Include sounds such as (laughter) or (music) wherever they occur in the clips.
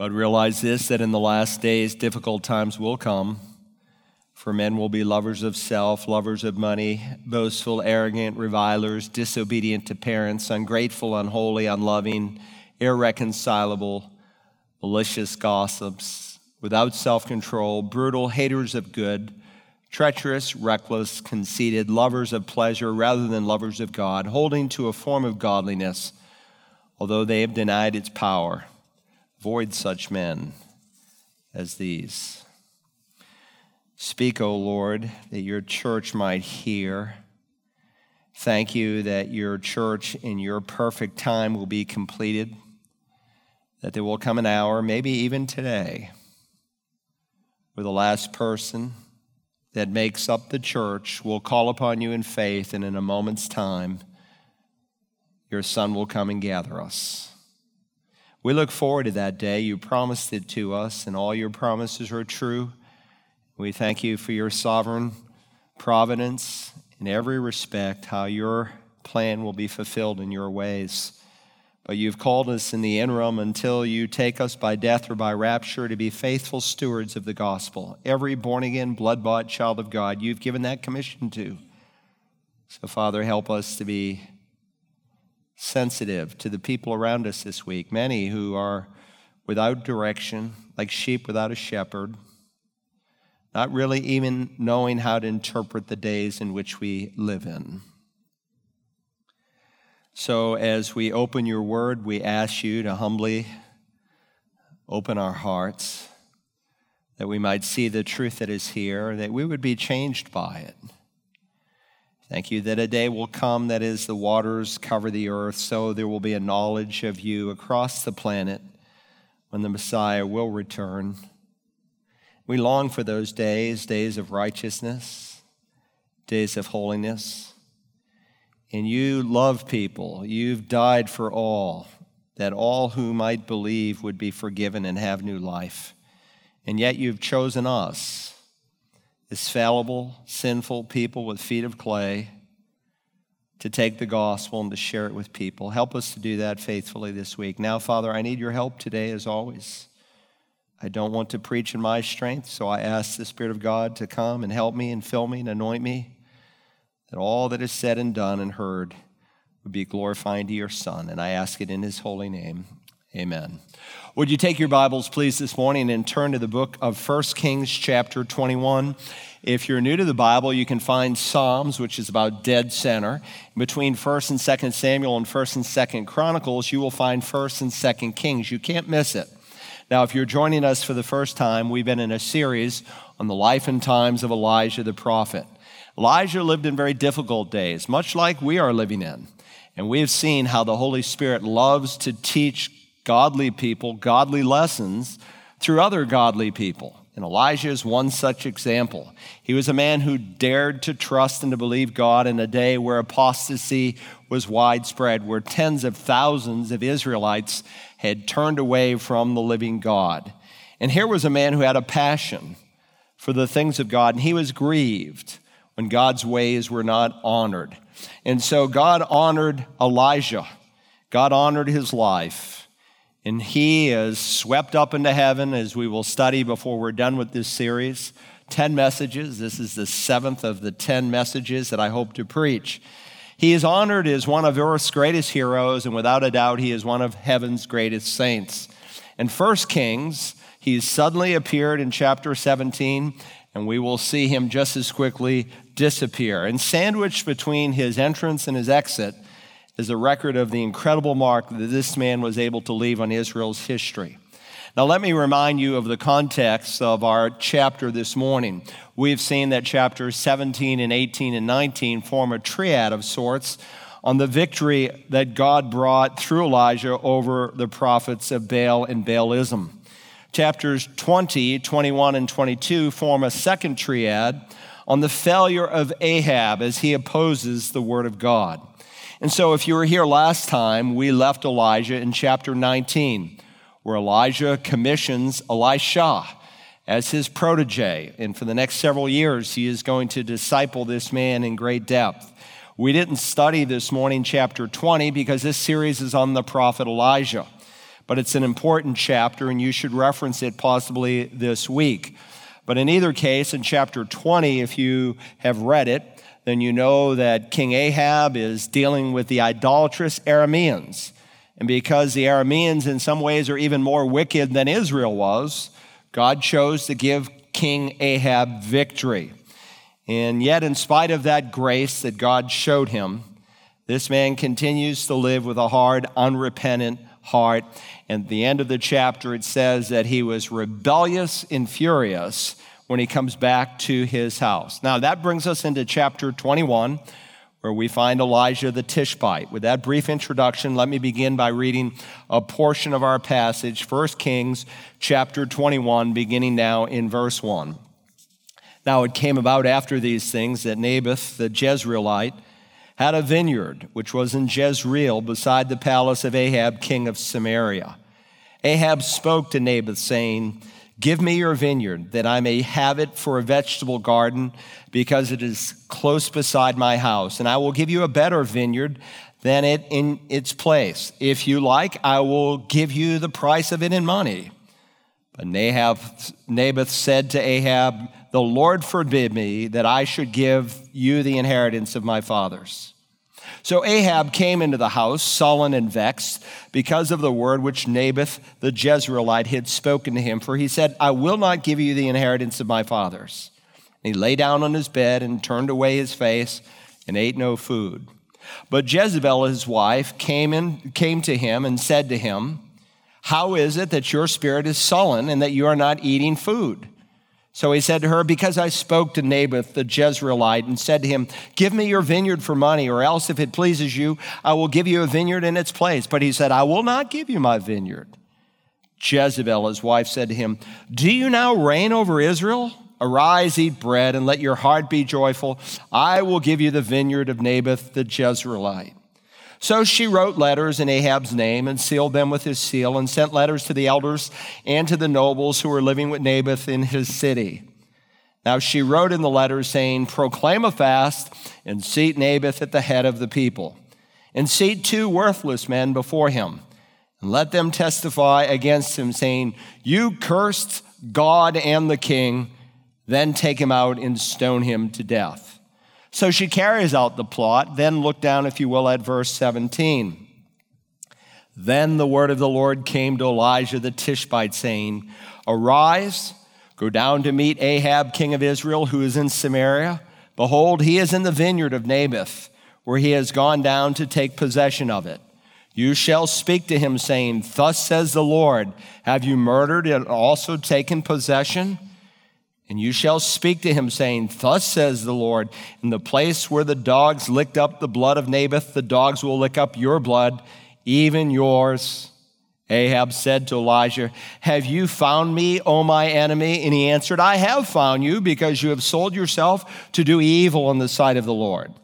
But realize this that in the last days, difficult times will come. For men will be lovers of self, lovers of money, boastful, arrogant, revilers, disobedient to parents, ungrateful, unholy, unloving, irreconcilable, malicious gossips, without self control, brutal, haters of good, treacherous, reckless, conceited, lovers of pleasure rather than lovers of God, holding to a form of godliness, although they have denied its power. Avoid such men as these. Speak, O Lord, that your church might hear. Thank you that your church in your perfect time will be completed, that there will come an hour, maybe even today, where the last person that makes up the church will call upon you in faith, and in a moment's time, your Son will come and gather us. We look forward to that day. You promised it to us, and all your promises are true. We thank you for your sovereign providence in every respect, how your plan will be fulfilled in your ways. But you've called us in the interim until you take us by death or by rapture to be faithful stewards of the gospel. Every born again, blood bought child of God, you've given that commission to. So, Father, help us to be sensitive to the people around us this week, many who are without direction, like sheep without a shepherd not really even knowing how to interpret the days in which we live in. So, as we open your word, we ask you to humbly open our hearts that we might see the truth that is here, that we would be changed by it. Thank you that a day will come that as the waters cover the earth, so there will be a knowledge of you across the planet when the Messiah will return. We long for those days, days of righteousness, days of holiness. And you love people. You've died for all, that all who might believe would be forgiven and have new life. And yet you've chosen us, as fallible, sinful people with feet of clay, to take the gospel and to share it with people. Help us to do that faithfully this week. Now, Father, I need your help today, as always. I don't want to preach in my strength, so I ask the Spirit of God to come and help me and fill me and anoint me, that all that is said and done and heard would be glorifying to your Son. And I ask it in his holy name. Amen. Would you take your Bibles, please, this morning and turn to the book of 1 Kings, chapter 21. If you're new to the Bible, you can find Psalms, which is about dead center. Between 1st and 2nd Samuel and 1st and 2nd Chronicles, you will find 1st and 2nd Kings. You can't miss it. Now, if you're joining us for the first time, we've been in a series on the life and times of Elijah the prophet. Elijah lived in very difficult days, much like we are living in. And we have seen how the Holy Spirit loves to teach godly people godly lessons through other godly people. And Elijah is one such example. He was a man who dared to trust and to believe God in a day where apostasy was widespread, where tens of thousands of Israelites had turned away from the living God. And here was a man who had a passion for the things of God, and he was grieved when God's ways were not honored. And so God honored Elijah, God honored his life. And he is swept up into heaven, as we will study before we're done with this series. 10 messages. This is the seventh of the 10 messages that I hope to preach. He is honored as one of earth's greatest heroes, and without a doubt, he is one of heaven's greatest saints. In 1 Kings, he suddenly appeared in chapter 17, and we will see him just as quickly disappear. And sandwiched between his entrance and his exit is a record of the incredible mark that this man was able to leave on Israel's history. Now, let me remind you of the context of our chapter this morning. We've seen that chapters 17 and 18 and 19 form a triad of sorts on the victory that God brought through Elijah over the prophets of Baal and Baalism. Chapters 20, 21, and 22 form a second triad on the failure of Ahab as he opposes the word of God. And so, if you were here last time, we left Elijah in chapter 19 where Elijah commissions Elisha as his protege. And for the next several years, he is going to disciple this man in great depth. We didn't study this morning chapter 20 because this series is on the prophet Elijah. but it's an important chapter and you should reference it possibly this week. But in either case, in chapter 20, if you have read it, then you know that King Ahab is dealing with the idolatrous Arameans. And because the Arameans, in some ways, are even more wicked than Israel was, God chose to give King Ahab victory. And yet, in spite of that grace that God showed him, this man continues to live with a hard, unrepentant heart. And at the end of the chapter, it says that he was rebellious and furious when he comes back to his house. Now, that brings us into chapter 21, where we find Elijah the Tishbite. With that brief introduction, let me begin by reading a portion of our passage, 1 Kings chapter 21, beginning now in verse 1. Now, it came about after these things that Naboth the Jezreelite had a vineyard which was in Jezreel beside the palace of Ahab, king of Samaria. Ahab spoke to Naboth, saying, Give me your vineyard, that I may have it for a vegetable garden, because it is close beside my house. And I will give you a better vineyard than it in its place. If you like, I will give you the price of it in money. But Naboth, said to Ahab, The Lord forbid me that I should give you the inheritance of my fathers. So Ahab came into the house, sullen and vexed, because of the word which Naboth the Jezreelite had spoken to him. For he said, I will not give you the inheritance of my fathers. And he lay down on his bed and turned away his face and ate no food. But Jezebel, his wife, came, in, came to him and said to him, How is it that your spirit is sullen and that you are not eating food? So he said to her, Because I spoke to Naboth the Jezreelite and said to him, Give me your vineyard for money, or else if it pleases you, I will give you a vineyard in its place. But he said, I will not give you my vineyard. Jezebel, his wife, said to him, Do you now reign over Israel? Arise, eat bread, and let your heart be joyful. I will give you the vineyard of Naboth the Jezreelite. So she wrote letters in Ahab's name and sealed them with his seal and sent letters to the elders and to the nobles who were living with Naboth in his city. Now she wrote in the letters saying, Proclaim a fast and seat Naboth at the head of the people, and seat two worthless men before him, and let them testify against him, saying, You cursed God and the king, then take him out and stone him to death. So she carries out the plot. Then look down, if you will, at verse 17. Then the word of the Lord came to Elijah the Tishbite, saying, Arise, go down to meet Ahab, king of Israel, who is in Samaria. Behold, he is in the vineyard of Naboth, where he has gone down to take possession of it. You shall speak to him, saying, Thus says the Lord, Have you murdered and also taken possession? And you shall speak to him, saying, Thus says the Lord, in the place where the dogs licked up the blood of Naboth, the dogs will lick up your blood, even yours. Ahab said to Elijah, Have you found me, O my enemy? And he answered, I have found you, because you have sold yourself to do evil in the sight of the Lord.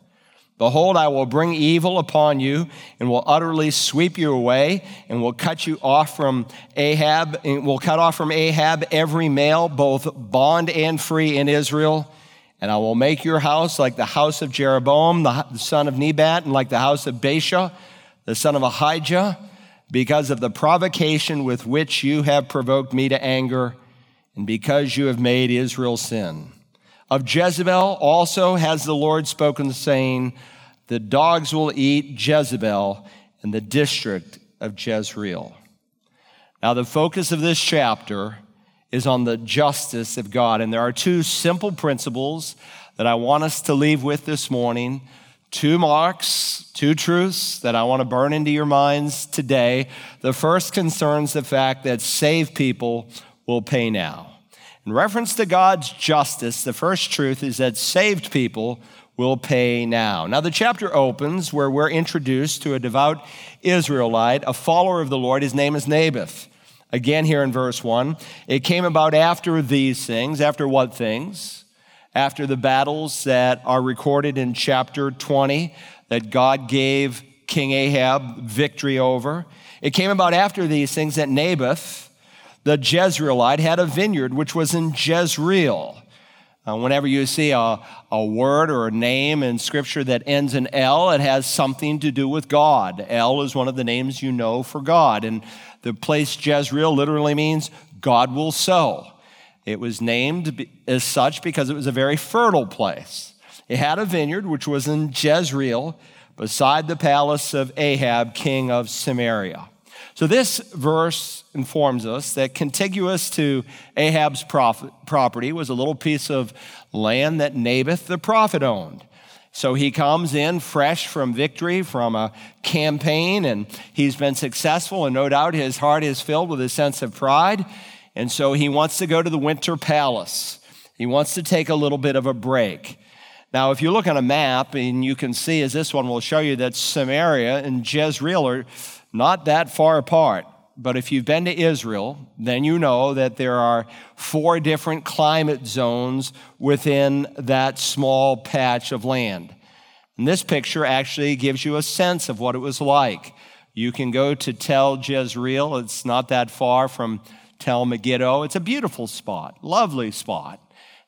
Behold, I will bring evil upon you and will utterly sweep you away and will cut you off from Ahab and will cut off from Ahab every male, both bond and free in Israel. And I will make your house like the house of Jeroboam, the son of Nebat, and like the house of Baasha, the son of Ahijah, because of the provocation with which you have provoked me to anger and because you have made Israel sin. Of Jezebel also has the Lord spoken, saying, The dogs will eat Jezebel in the district of Jezreel. Now, the focus of this chapter is on the justice of God. And there are two simple principles that I want us to leave with this morning. Two marks, two truths that I want to burn into your minds today. The first concerns the fact that saved people will pay now. In reference to God's justice, the first truth is that saved people will pay now. Now, the chapter opens where we're introduced to a devout Israelite, a follower of the Lord. His name is Naboth. Again, here in verse 1, it came about after these things. After what things? After the battles that are recorded in chapter 20 that God gave King Ahab victory over. It came about after these things that Naboth, the Jezreelite, had a vineyard which was in Jezreel. Uh, whenever you see a, a word or a name in Scripture that ends in L, it has something to do with God. El is one of the names you know for God. And the place Jezreel literally means God will sow. It was named as such because it was a very fertile place. It had a vineyard, which was in Jezreel, beside the palace of Ahab, king of Samaria. So, this verse informs us that contiguous to Ahab's property was a little piece of land that Naboth the prophet owned. So he comes in fresh from victory from a campaign, and he's been successful, and no doubt his heart is filled with a sense of pride. And so he wants to go to the winter palace. He wants to take a little bit of a break. Now, if you look on a map, and you can see, as this one will show you, that Samaria and Jezreel are not that far apart. But if you've been to Israel, then you know that there are four different climate zones within that small patch of land. And this picture actually gives you a sense of what it was like. You can go to Tel Jezreel, it's not that far from Tel Megiddo. It's a beautiful spot, lovely spot.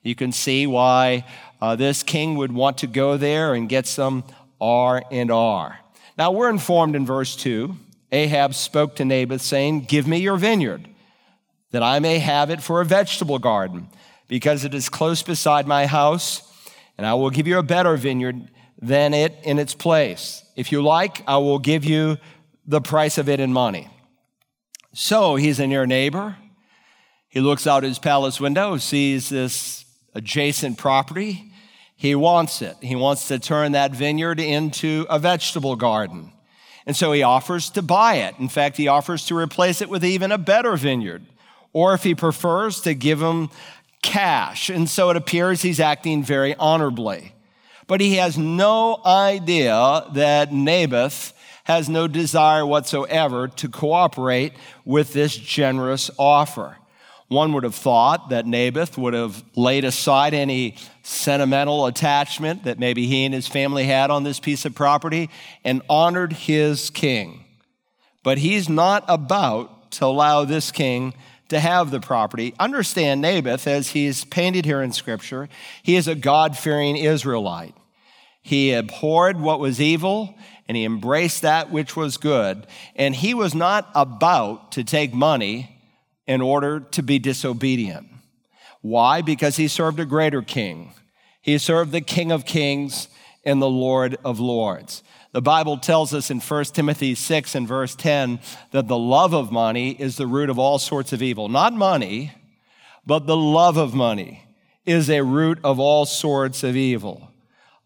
You can see why uh, this king would want to go there and get some R and R. Now we're informed in verse 2 Ahab spoke to Naboth, saying, Give me your vineyard, that I may have it for a vegetable garden, because it is close beside my house, and I will give you a better vineyard than it in its place. If you like, I will give you the price of it in money. So he's a near neighbor. He looks out his palace window, sees this adjacent property. He wants it. He wants to turn that vineyard into a vegetable garden. And so he offers to buy it. In fact, he offers to replace it with even a better vineyard. Or if he prefers, to give him cash. And so it appears he's acting very honorably. But he has no idea that Naboth has no desire whatsoever to cooperate with this generous offer. One would have thought that Naboth would have laid aside any sentimental attachment that maybe he and his family had on this piece of property and honored his king. But he's not about to allow this king to have the property. Understand Naboth, as he's painted here in Scripture, he is a God fearing Israelite. He abhorred what was evil and he embraced that which was good. And he was not about to take money in order to be disobedient. Why? Because he served a greater king. He served the King of Kings and the Lord of Lords. The Bible tells us in 1 Timothy 6 and verse 10 that the love of money is the root of all sorts of evil. Not money, but the love of money is a root of all sorts of evil.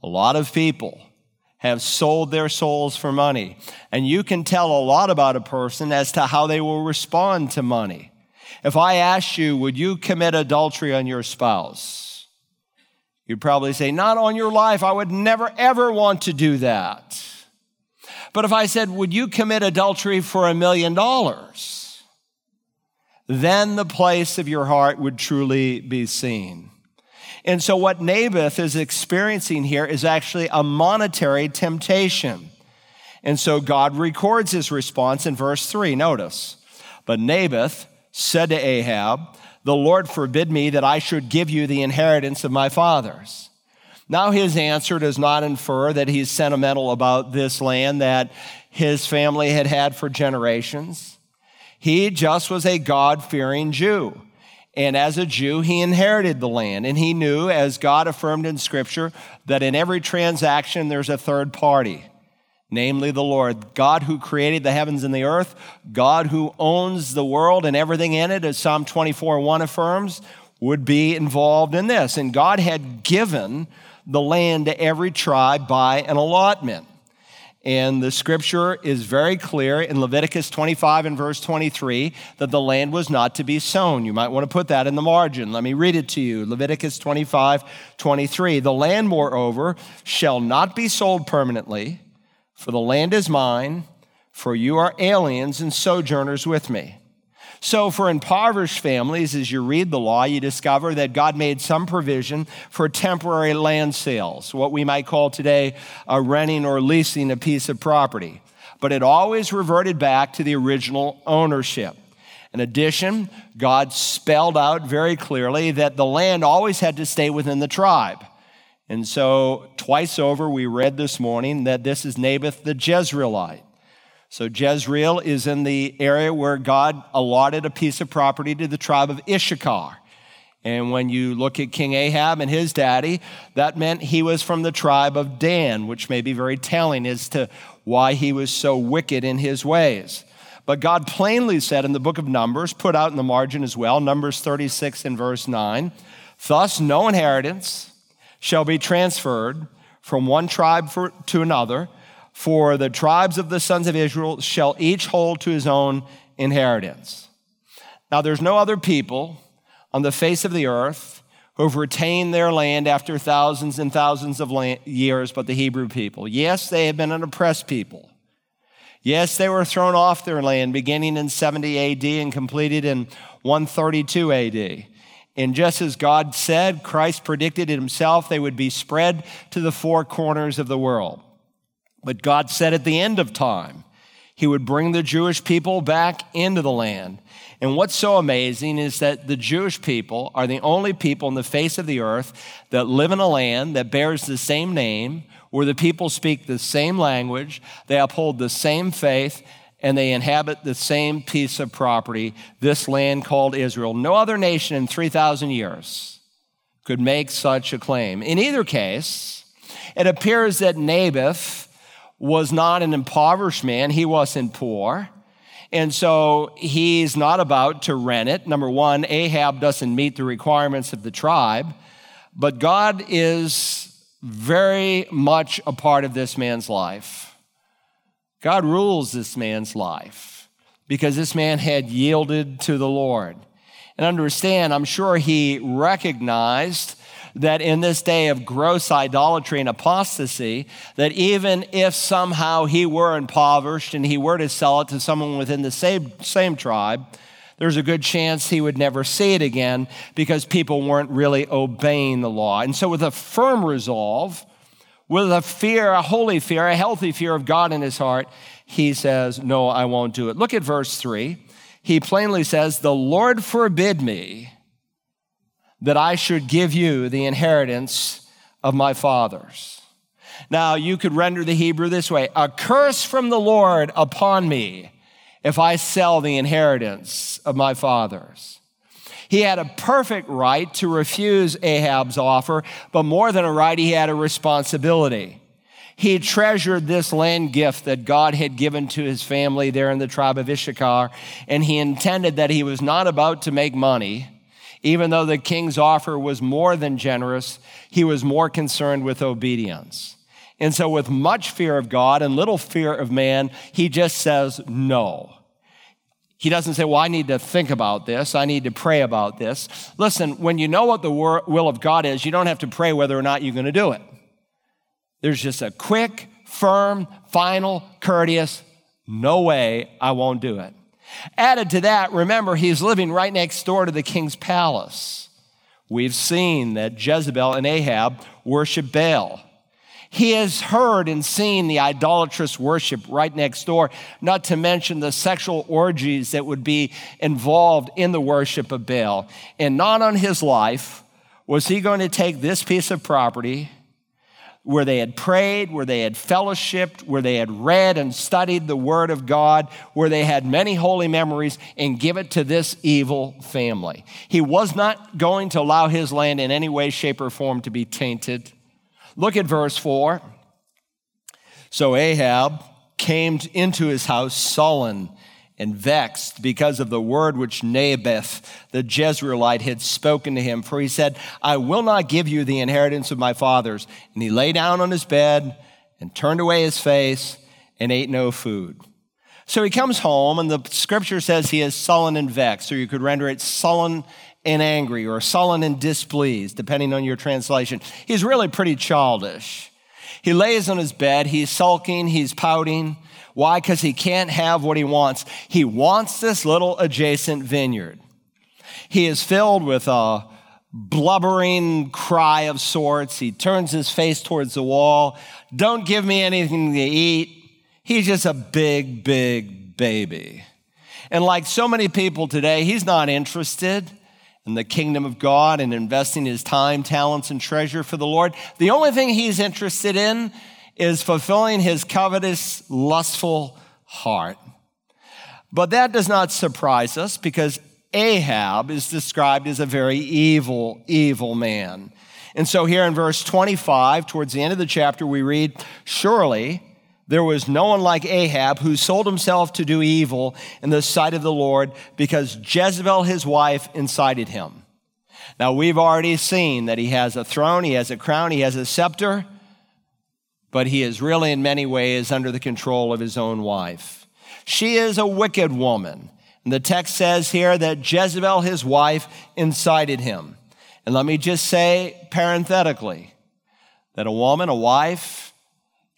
A lot of people have sold their souls for money. And you can tell a lot about a person as to how they will respond to money. If I asked you, would you commit adultery on your spouse? You'd probably say, not on your life. I would never, ever want to do that. But if I said, would you commit adultery for a million dollars? Then the place of your heart would truly be seen. And so, what Naboth is experiencing here is actually a monetary temptation. And so, God records his response in verse 3. Notice, but Naboth said to Ahab, The Lord forbid me that I should give you the inheritance of my fathers. Now, his answer does not infer that he's sentimental about this land that his family had had for generations. He just was a God fearing Jew. And as a Jew, he inherited the land. And he knew, as God affirmed in Scripture, that in every transaction there's a third party namely the Lord, God who created the heavens and the earth, God who owns the world and everything in it, as Psalm 24 1 affirms, would be involved in this. And God had given the land to every tribe by an allotment. And the scripture is very clear in Leviticus 25 and verse 23 that the land was not to be sown. You might want to put that in the margin. Let me read it to you. Leviticus 25, 23. The land, moreover, shall not be sold permanently for the land is mine, for you are aliens and sojourners with me. So, for impoverished families, as you read the law, you discover that God made some provision for temporary land sales, what we might call today a renting or leasing a piece of property. But it always reverted back to the original ownership. In addition, God spelled out very clearly that the land always had to stay within the tribe. And so, twice over, we read this morning that this is Naboth the Jezreelite. So, Jezreel is in the area where God allotted a piece of property to the tribe of Issachar. And when you look at King Ahab and his daddy, that meant he was from the tribe of Dan, which may be very telling as to why he was so wicked in his ways. But God plainly said in the book of Numbers, put out in the margin as well, Numbers 36 and verse 9, thus no inheritance shall be transferred from one tribe for, to another, for the tribes of the sons of Israel shall each hold to his own inheritance. Now, there's no other people on the face of the earth who have retained their land after thousands and thousands of years but the Hebrew people. Yes, they have been an oppressed people. Yes, they were thrown off their land beginning in 70 AD and completed in 132 AD. And just as God said, Christ predicted it himself, they would be spread to the four corners of the world. But God said at the end of time, he would bring the Jewish people back into the land. And what's so amazing is that the Jewish people are the only people on the face of the earth that live in a land that bears the same name, where the people speak the same language, they uphold the same faith, and they inhabit the same piece of property, this land called Israel. No other nation in 3,000 years could make such a claim. In either case, it appears that Naboth was not an impoverished man, he wasn't poor. And so he's not about to rent it. Number one, Ahab doesn't meet the requirements of the tribe, but God is very much a part of this man's life. God rules this man's life because this man had yielded to the Lord. And understand, I'm sure he recognized that in this day of gross idolatry and apostasy, that even if somehow he were impoverished and he were to sell it to someone within the same, same tribe, there's a good chance he would never see it again because people weren't really obeying the law. And so, with a firm resolve, with a fear, a holy fear, a healthy fear of God in his heart, he says, No, I won't do it. Look at verse 3. He plainly says, The Lord forbid me that I should give you the inheritance of my fathers. Now, you could render the Hebrew this way A curse from the Lord upon me if I sell the inheritance of my fathers. He had a perfect right to refuse Ahab's offer, but more than a right, he had a responsibility. He treasured this land gift that God had given to his family there in the tribe of Issachar, and he intended that he was not about to make money even though the king's offer was more than generous, he was more concerned with obedience. And so, with much fear of God and little fear of man, he just says no. He doesn't say, Well, I need to think about this. I need to pray about this. Listen, when you know what the will of God is, you don't have to pray whether or not you're going to do it. There's just a quick, firm, final, courteous, no way, I won't do it. Added to that, remember, he's living right next door to the king's palace. We've seen that Jezebel and Ahab worship Baal. He has heard and seen the idolatrous worship right next door, not to mention the sexual orgies that would be involved in the worship of Baal. And not on his life was he going to take this piece of property where they had prayed, where they had fellowshipped, where they had read and studied the Word of God, where they had many holy memories, and give it to this evil family. He was not going to allow his land in any way, shape, or form to be tainted. Look at verse 4. So Ahab came into his house sullen and vexed because of the word which Naboth the Jezreelite had spoken to him. For he said, I will not give you the inheritance of my fathers. And he lay down on his bed and turned away his face and ate no food. So he comes home, and the scripture says he is sullen and vexed, or you could render it sullen and angry, or sullen and displeased, depending on your translation. He's really pretty childish. He lays on his bed, he's sulking, he's pouting. Why? Because he can't have what he wants. He wants this little adjacent vineyard. He is filled with a blubbering cry of sorts. He turns his face towards the wall. Don't give me anything to eat. He's just a big, big baby. And like so many people today, he's not interested in the kingdom of God and investing his time, talents, and treasure for the Lord. The only thing he's interested in is fulfilling his covetous, lustful heart. But that does not surprise us because Ahab is described as a very evil, evil man. And so here in verse 25, towards the end of the chapter, we read, Surely there was no one like Ahab who sold himself to do evil in the sight of the Lord because Jezebel, his wife, incited him. Now, we've already seen that he has a throne, he has a crown, he has a scepter, but he is really, in many ways, under the control of his own wife. She is a wicked woman. And the text says here that Jezebel, his wife, incited him. And let me just say parenthetically that a woman, a wife,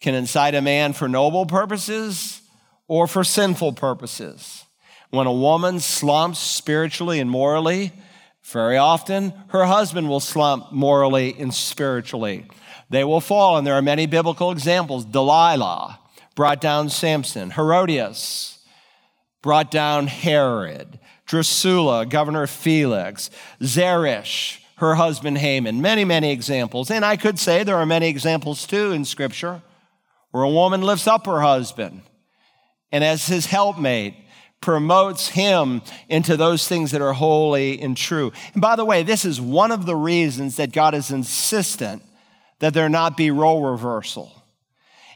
can incite a man for noble purposes or for sinful purposes. When a woman slumps spiritually and morally, very often her husband will slump morally and spiritually. They will fall, and there are many biblical examples. Delilah brought down Samson, Herodias brought down Herod, Drusilla, Governor Felix, Zeresh, her husband Haman. Many, many examples. And I could say there are many examples too in Scripture where a woman lifts up her husband and as his helpmate promotes him into those things that are holy and true. And by the way, this is one of the reasons that God is insistent that there not be role reversal.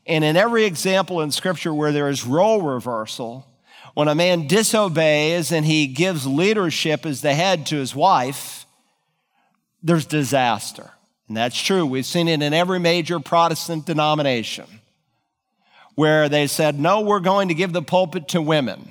And in every example in scripture where there is role reversal, when a man disobeys and he gives leadership as the head to his wife, there's disaster. And that's true. We've seen it in every major Protestant denomination where they said, no, we're going to give the pulpit to women.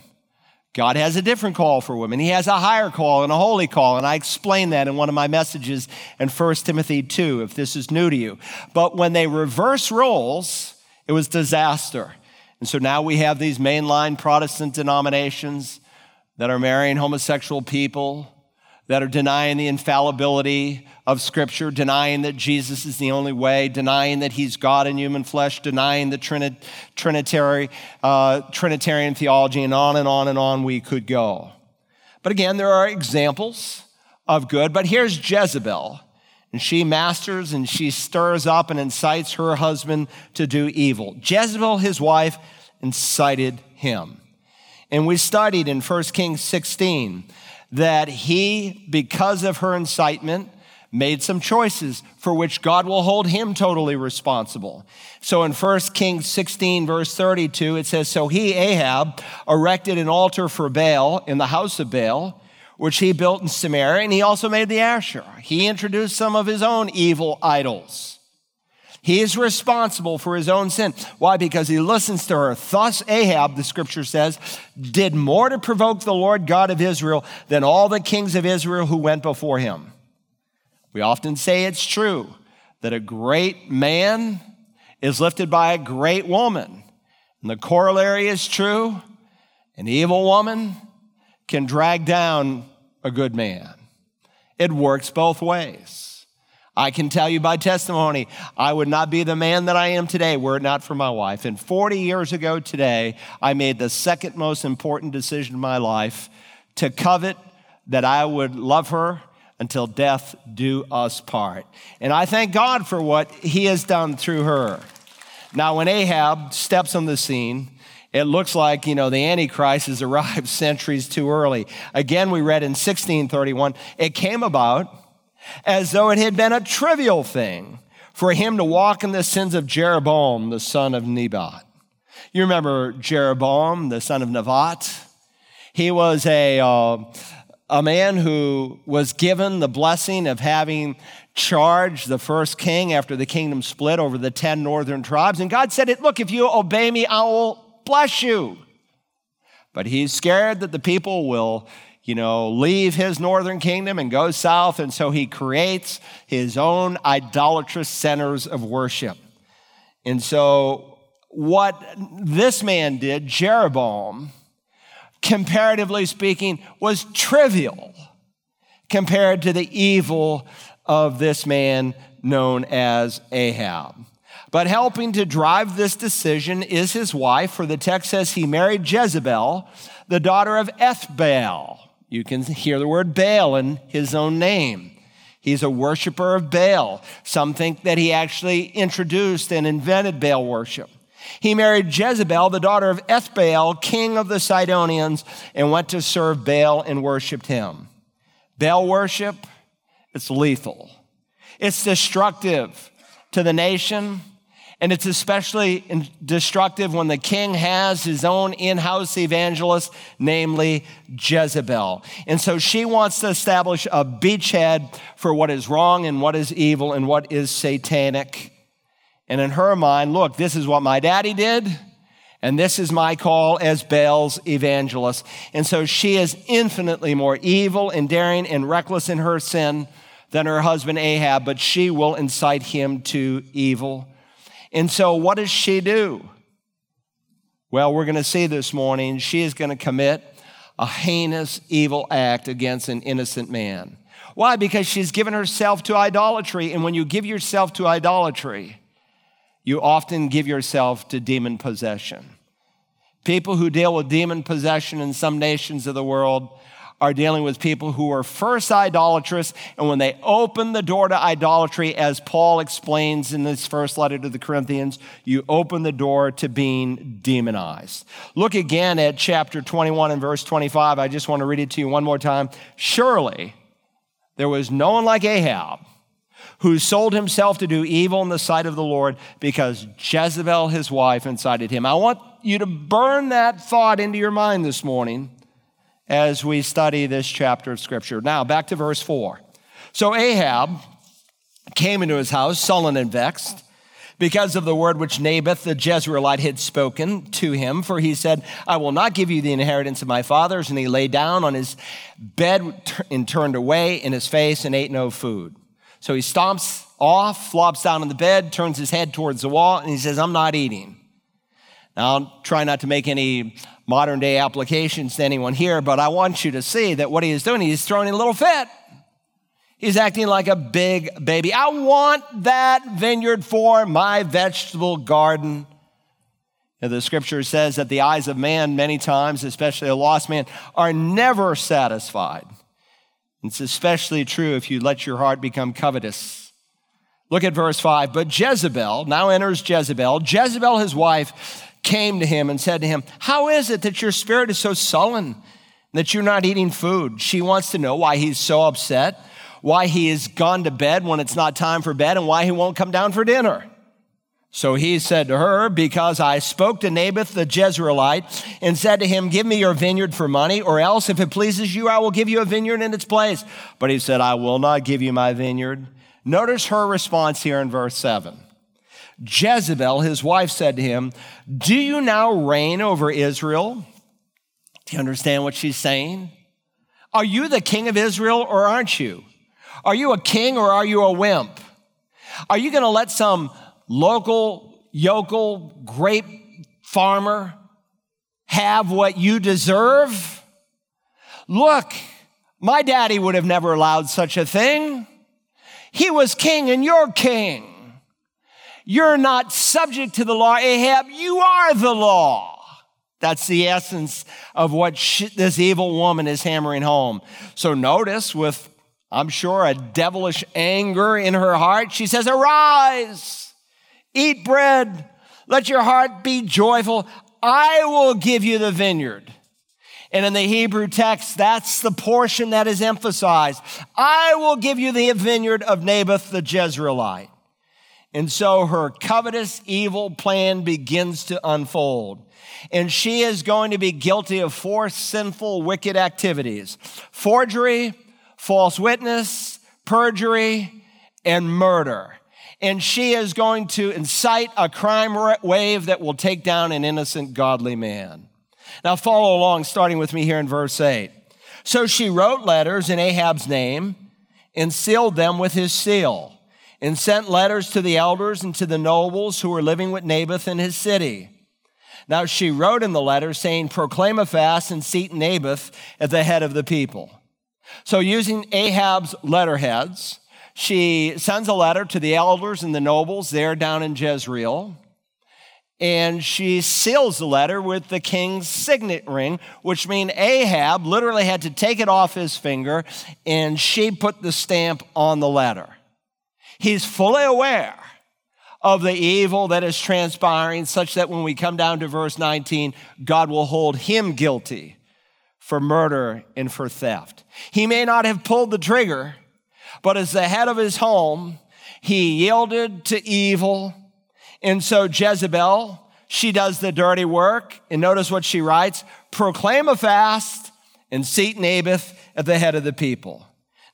God has a different call for women. He has a higher call and a holy call. And I explained that in one of my messages in 1 Timothy 2, if this is new to you. But when they reverse roles, it was disaster. And so now we have these mainline Protestant denominations that are marrying homosexual people that are denying the infallibility of Scripture, denying that Jesus is the only way, denying that He's God in human flesh, denying the Trinit- Trinitary, uh, Trinitarian theology, and on and on and on we could go. But again, there are examples of good. But here's Jezebel, and she masters and she stirs up and incites her husband to do evil. Jezebel, his wife, incited him. And we studied in 1 Kings 16 that he, because of her incitement, made some choices for which God will hold him totally responsible. So in 1 Kings 16, verse 32, it says, So he, Ahab, erected an altar for Baal in the house of Baal, which he built in Samaria, and he also made the Asherah. He introduced some of his own evil idols. He is responsible for his own sin. Why? Because he listens to her. Thus, Ahab, the scripture says, did more to provoke the Lord God of Israel than all the kings of Israel who went before him. We often say it's true that a great man is lifted by a great woman. And the corollary is true an evil woman can drag down a good man. It works both ways. I can tell you by testimony, I would not be the man that I am today were it not for my wife. And 40 years ago today, I made the second most important decision in my life to covet that I would love her until death do us part. And I thank God for what he has done through her. Now, when Ahab steps on the scene, it looks like, you know, the Antichrist has (laughs) arrived centuries too early. Again, we read in 1631, it came about as though it had been a trivial thing for him to walk in the sins of Jeroboam, the son of Nebat. You remember Jeroboam, the son of Nebat? He was a, uh, a man who was given the blessing of having charged the first king after the kingdom split over the 10 northern tribes. And God said, Look, if you obey me, I will bless you. But he's scared that the people will you know, leave his northern kingdom and go south. And so he creates his own idolatrous centers of worship. And so, what this man did, Jeroboam, comparatively speaking, was trivial compared to the evil of this man known as Ahab. But helping to drive this decision is his wife, for the text says he married Jezebel, the daughter of Ethbaal. You can hear the word Baal in his own name. He's a worshiper of Baal. Some think that he actually introduced and invented Baal worship. He married Jezebel, the daughter of Ethbaal, king of the Sidonians, and went to serve Baal and worshiped him. Baal worship, it's lethal. It's destructive to the nation and it's especially destructive when the king has his own in house evangelist, namely Jezebel. And so she wants to establish a beachhead for what is wrong and what is evil and what is satanic. And in her mind, look, this is what my daddy did, and this is my call as Baal's evangelist. And so she is infinitely more evil and daring and reckless in her sin than her husband Ahab, but she will incite him to evil. And so, what does she do? Well, we're going to see this morning she is going to commit a heinous evil act against an innocent man. Why? Because she's given herself to idolatry. And when you give yourself to idolatry, you often give yourself to demon possession. People who deal with demon possession in some nations of the world are dealing with people who are first idolatrous, and when they open the door to idolatry, as Paul explains in his first letter to the Corinthians, you open the door to being demonized. Look again at chapter 21 and verse 25. I just want to read it to you one more time. Surely there was no one like Ahab who sold himself to do evil in the sight of the Lord because Jezebel, his wife, incited him. I want you to burn that thought into your mind this morning as we study this chapter of Scripture. Now, back to verse 4. So Ahab came into his house, sullen and vexed, because of the word which Naboth the Jezreelite had spoken to him. For he said, I will not give you the inheritance of my fathers. And he lay down on his bed and turned away in his face and ate no food. So he stomps off, flops down on the bed, turns his head towards the wall, and he says, I'm not eating. Now, I'll try not to make any modern day applications to anyone here, but I want you to see that what he is doing, he's throwing a little fit. He's acting like a big baby. I want that vineyard for my vegetable garden. The scripture says that the eyes of man, many times, especially a lost man, are never satisfied. It's especially true if you let your heart become covetous. Look at verse 5. But Jezebel, now enters Jezebel, Jezebel, his wife, came to him and said to him, How is it that your spirit is so sullen, that you're not eating food? She wants to know why he's so upset, why he has gone to bed when it's not time for bed, and why he won't come down for dinner. So he said to her, Because I spoke to Naboth the Jezreelite and said to him, Give me your vineyard for money, or else, if it pleases you, I will give you a vineyard in its place. But he said, I will not give you my vineyard. Notice her response here in verse 7. Jezebel, his wife, said to him, Do you now reign over Israel? Do you understand what she's saying? Are you the king of Israel or aren't you? Are you a king or are you a wimp? Are you going to let some local, yokel grape farmer have what you deserve? Look, my daddy would have never allowed such a thing. He was king and you're king. You're not subject to the law, Ahab. You are the law. That's the essence of what this evil woman is hammering home. So notice, with, I'm sure, a devilish anger in her heart, she says, Arise, eat bread, let your heart be joyful. I will give you the vineyard. And in the Hebrew text, that's the portion that is emphasized. I will give you the vineyard of Naboth the Jezreelite. And so her covetous evil plan begins to unfold. And she is going to be guilty of four sinful, wicked activities forgery, false witness, perjury, and murder. And she is going to incite a crime wave that will take down an innocent, godly man. Now, follow along, starting with me here in verse 8. So she wrote letters in Ahab's name and sealed them with his seal and sent letters to the elders and to the nobles who were living with Naboth in his city. Now she wrote in the letter saying, Proclaim a fast and seat Naboth at the head of the people. So, using Ahab's letterheads, she sends a letter to the elders and the nobles there down in Jezreel. And she seals the letter with the king's signet ring, which means Ahab literally had to take it off his finger and she put the stamp on the letter. He's fully aware of the evil that is transpiring, such that when we come down to verse 19, God will hold him guilty for murder and for theft. He may not have pulled the trigger, but as the head of his home, he yielded to evil. And so Jezebel, she does the dirty work. And notice what she writes proclaim a fast and seat Naboth at the head of the people.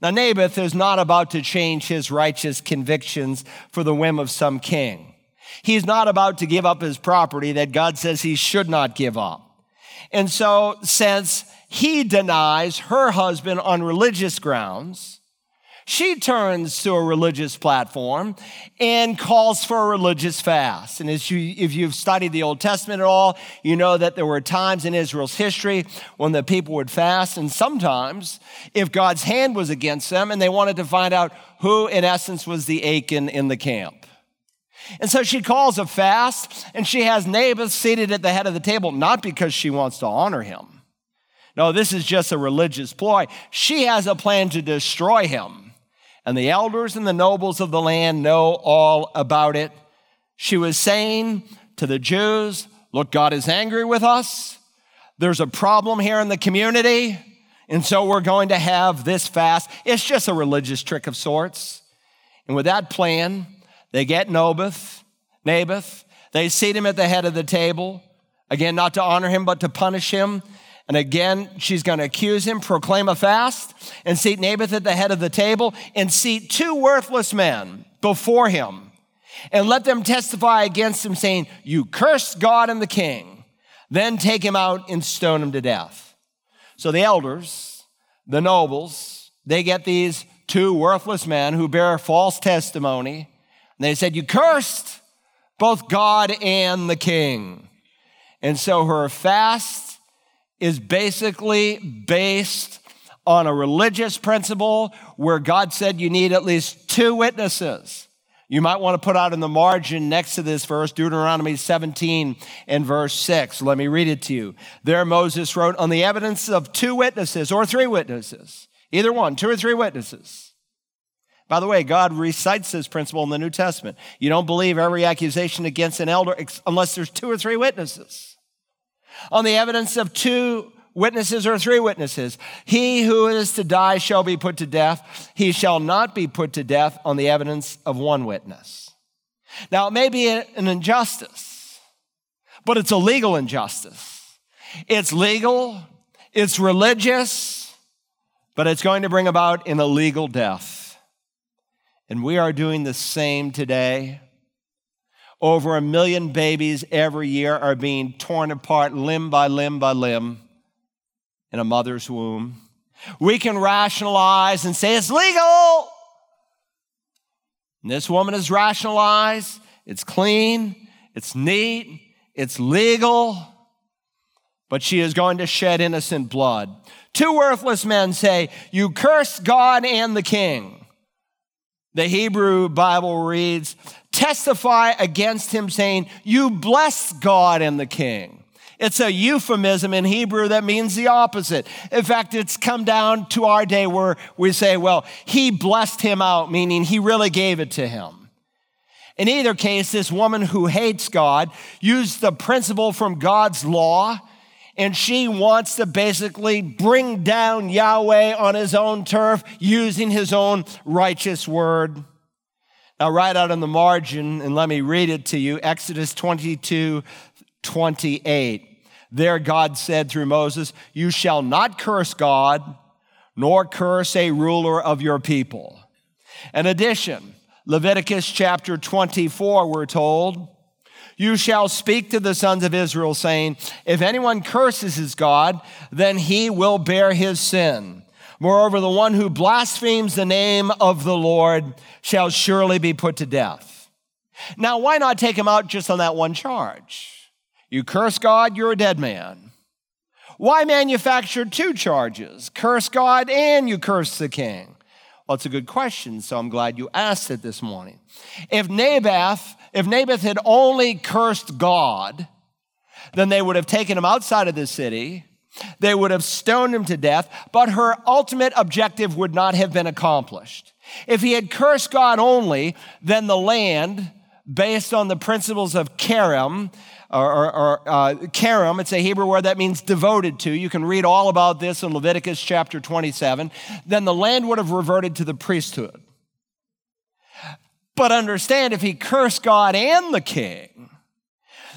Now, Naboth is not about to change his righteous convictions for the whim of some king. He's not about to give up his property that God says he should not give up. And so, since he denies her husband on religious grounds, she turns to a religious platform and calls for a religious fast. And as you, if you've studied the Old Testament at all, you know that there were times in Israel's history when the people would fast. And sometimes, if God's hand was against them and they wanted to find out who, in essence, was the Achan in the camp. And so she calls a fast and she has Naboth seated at the head of the table, not because she wants to honor him. No, this is just a religious ploy. She has a plan to destroy him and the elders and the nobles of the land know all about it. She was saying to the Jews, Look, God is angry with us. There's a problem here in the community. And so we're going to have this fast. It's just a religious trick of sorts. And with that plan, they get Naboth, Naboth. They seat him at the head of the table. Again, not to honor him, but to punish him. And again, she's going to accuse him, proclaim a fast, and seat Naboth at the head of the table, and seat two worthless men before him, and let them testify against him, saying, You cursed God and the king. Then take him out and stone him to death. So the elders, the nobles, they get these two worthless men who bear false testimony. And they said, You cursed both God and the king. And so her fast is basically based on a religious principle where God said you need at least two witnesses. You might want to put out in the margin next to this verse, Deuteronomy 17 and verse 6. Let me read it to you. There, Moses wrote, On the evidence of two witnesses or three witnesses, either one, two or three witnesses. By the way, God recites this principle in the New Testament. You don't believe every accusation against an elder unless there's two or three witnesses on the evidence of two witnesses or three witnesses. He who is to die shall be put to death. He shall not be put to death on the evidence of one witness. Now, it may be an injustice, but it's a legal injustice. It's legal, it's religious, but it's going to bring about an illegal death. And we are doing the same today. Over a million babies every year are being torn apart limb by limb by limb in a mother's womb. We can rationalize and say it's legal. And this woman is rationalized, it's clean, it's neat, it's legal, but she is going to shed innocent blood. Two worthless men say, You curse God and the king. The Hebrew Bible reads, testify against him, saying, You bless God and the king. It's a euphemism in Hebrew that means the opposite. In fact, it's come down to our day where we say, well, he blessed him out, meaning he really gave it to him. In either case, this woman who hates God used the principle from God's law, and she wants to basically bring down Yahweh on his own turf using his own righteous word. Now, right out in the margin, and let me read it to you Exodus 22 28. There, God said through Moses, You shall not curse God, nor curse a ruler of your people. In addition, Leviticus chapter 24, we're told, you shall speak to the sons of Israel, saying, If anyone curses his God, then he will bear his sin. Moreover, the one who blasphemes the name of the Lord shall surely be put to death. Now, why not take him out just on that one charge? You curse God, you're a dead man. Why manufacture two charges? Curse God and you curse the king. Well, it's a good question, so I'm glad you asked it this morning. If Naboth, if Naboth had only cursed God, then they would have taken him outside of the city, they would have stoned him to death, but her ultimate objective would not have been accomplished. If he had cursed God only, then the land, based on the principles of Karam, or, or, or uh, it's a Hebrew word that means devoted to. You can read all about this in Leviticus chapter 27. Then the land would have reverted to the priesthood. But understand, if he cursed God and the king,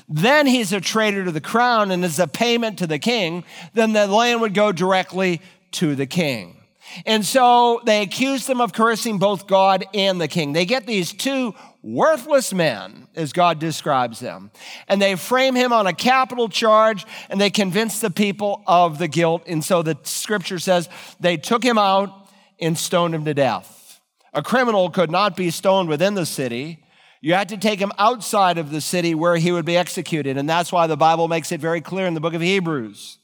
then he's a traitor to the crown and is a payment to the king, then the land would go directly to the king. And so they accuse them of cursing both God and the king. They get these two worthless men, as God describes them, and they frame him on a capital charge and they convince the people of the guilt. And so the scripture says they took him out and stoned him to death. A criminal could not be stoned within the city. You had to take him outside of the city where he would be executed. And that's why the Bible makes it very clear in the book of Hebrews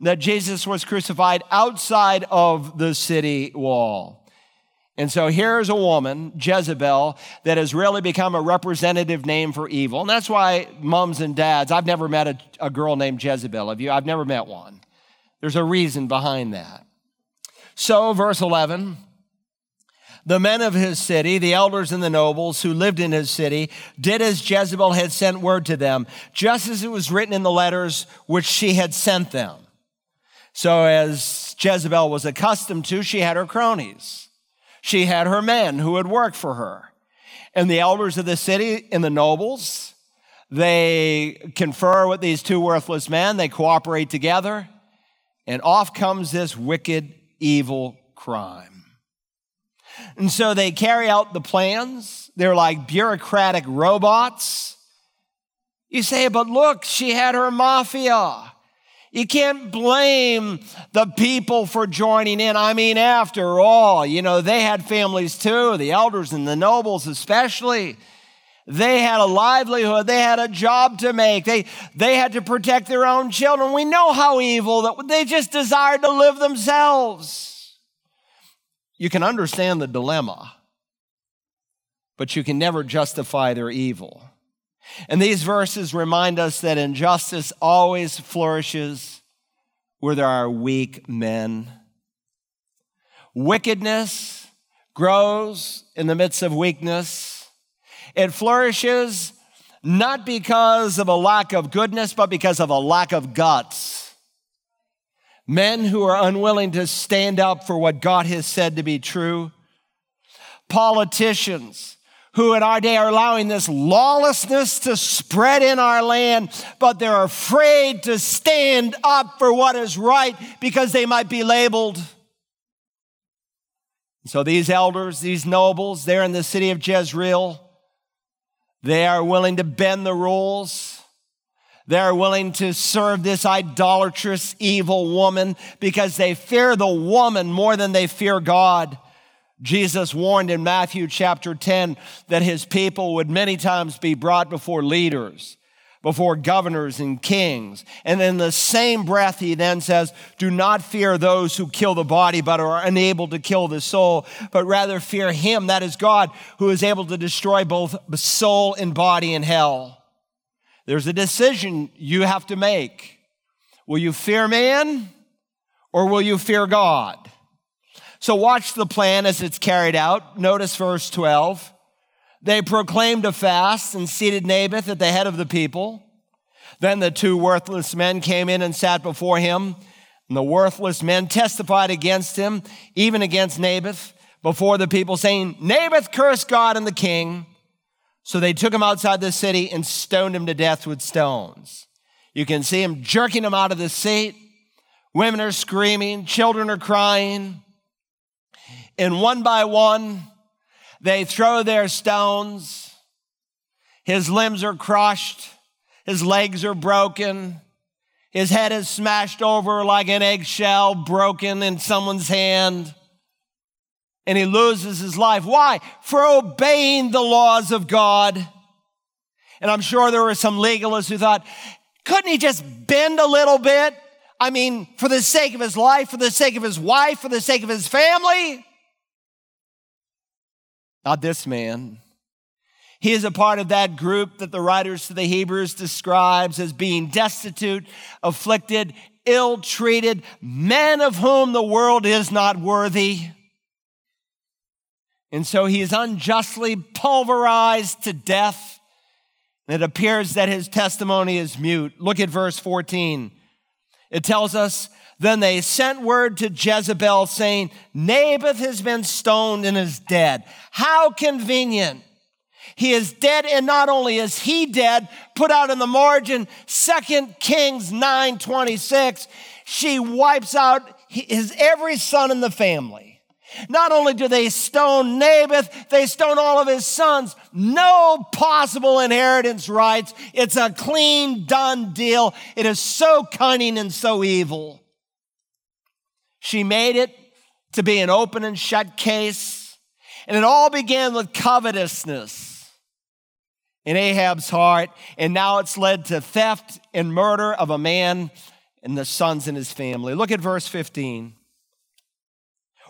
that Jesus was crucified outside of the city wall. And so here's a woman, Jezebel, that has really become a representative name for evil. And that's why mums and dads, I've never met a, a girl named Jezebel. Have you? I've never met one. There's a reason behind that. So, verse 11 the men of his city, the elders and the nobles who lived in his city, did as Jezebel had sent word to them, just as it was written in the letters which she had sent them. So, as Jezebel was accustomed to, she had her cronies. She had her men who would work for her. And the elders of the city and the nobles, they confer with these two worthless men, they cooperate together, and off comes this wicked, evil crime. And so they carry out the plans. They're like bureaucratic robots. You say, but look, she had her mafia. You can't blame the people for joining in. I mean, after all, you know, they had families too, the elders and the nobles especially. They had a livelihood. They had a job to make. They, they had to protect their own children. We know how evil that they just desired to live themselves. You can understand the dilemma, but you can never justify their evil. And these verses remind us that injustice always flourishes where there are weak men. Wickedness grows in the midst of weakness. It flourishes not because of a lack of goodness, but because of a lack of guts men who are unwilling to stand up for what God has said to be true, politicians who in our day are allowing this lawlessness to spread in our land, but they're afraid to stand up for what is right because they might be labeled. So these elders, these nobles, they're in the city of Jezreel. They are willing to bend the rules. They're willing to serve this idolatrous, evil woman because they fear the woman more than they fear God. Jesus warned in Matthew chapter 10 that his people would many times be brought before leaders, before governors and kings. And in the same breath, he then says, Do not fear those who kill the body but are unable to kill the soul, but rather fear him, that is God, who is able to destroy both soul and body in hell. There's a decision you have to make. Will you fear man or will you fear God? So watch the plan as it's carried out. Notice verse 12. They proclaimed a fast and seated Naboth at the head of the people. Then the two worthless men came in and sat before him. And the worthless men testified against him, even against Naboth, before the people, saying, Naboth cursed God and the king. So they took him outside the city and stoned him to death with stones. You can see him jerking him out of the seat. Women are screaming, children are crying. And one by one, they throw their stones. His limbs are crushed, his legs are broken, his head is smashed over like an eggshell broken in someone's hand and he loses his life. Why? For obeying the laws of God. And I'm sure there were some legalists who thought, couldn't he just bend a little bit? I mean, for the sake of his life, for the sake of his wife, for the sake of his family? Not this man. He is a part of that group that the writers to the Hebrews describes as being destitute, afflicted, ill treated, men of whom the world is not worthy. And so he is unjustly pulverized to death. It appears that his testimony is mute. Look at verse 14. It tells us, Then they sent word to Jezebel saying, Naboth has been stoned and is dead. How convenient. He is dead, and not only is he dead, put out in the margin, 2 Kings 9 26, she wipes out his every son in the family. Not only do they stone Naboth, they stone all of his sons. No possible inheritance rights. It's a clean, done deal. It is so cunning and so evil. She made it to be an open and shut case. And it all began with covetousness in Ahab's heart. And now it's led to theft and murder of a man and the sons in his family. Look at verse 15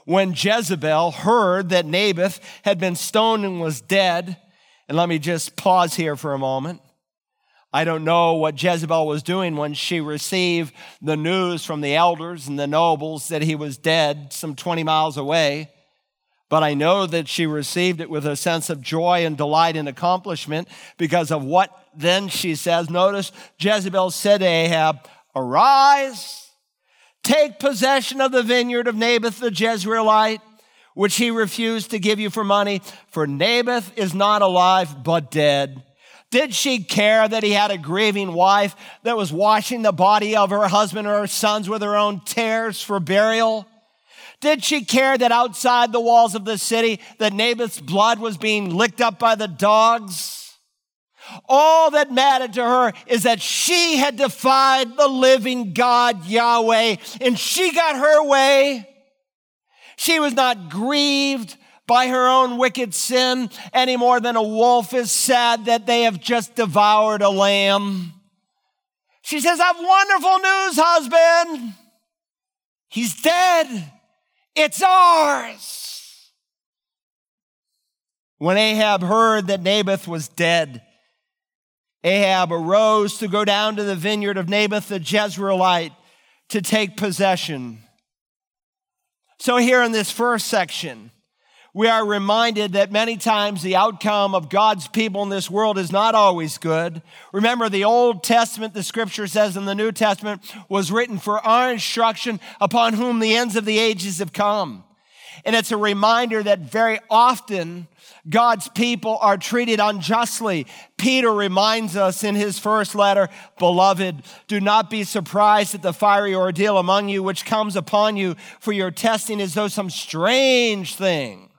when Jezebel heard that Naboth had been stoned and was dead. And let me just pause here for a moment. I don't know what Jezebel was doing when she received the news from the elders and the nobles that he was dead some 20 miles away. But I know that she received it with a sense of joy and delight and accomplishment because of what then she says. Notice Jezebel said to Ahab, Arise Take possession of the vineyard of Naboth the Jezreelite, which he refused to give you for money, for Naboth is not alive, but dead. Did she care that he had a grieving wife that was washing the body of her husband or her sons with her own tears for burial? Did she care that outside the walls of the city that Naboth's blood was being licked up by the dogs? All that mattered to her is that she had defied the living God, Yahweh, and she got her way. She was not grieved by her own wicked sin any more than a wolf is sad that they have just devoured a lamb. She says, I've wonderful news, husband. He's dead. It's ours. When Ahab heard that Naboth was dead, Ahab arose to go down to the vineyard of Naboth the Jezreelite to take possession. So, here in this first section, we are reminded that many times the outcome of God's people in this world is not always good. Remember, the Old Testament, the scripture says in the New Testament, was written for our instruction upon whom the ends of the ages have come. And it's a reminder that very often God's people are treated unjustly. Peter reminds us in his first letter, Beloved, do not be surprised at the fiery ordeal among you which comes upon you for your testing as though some strange thing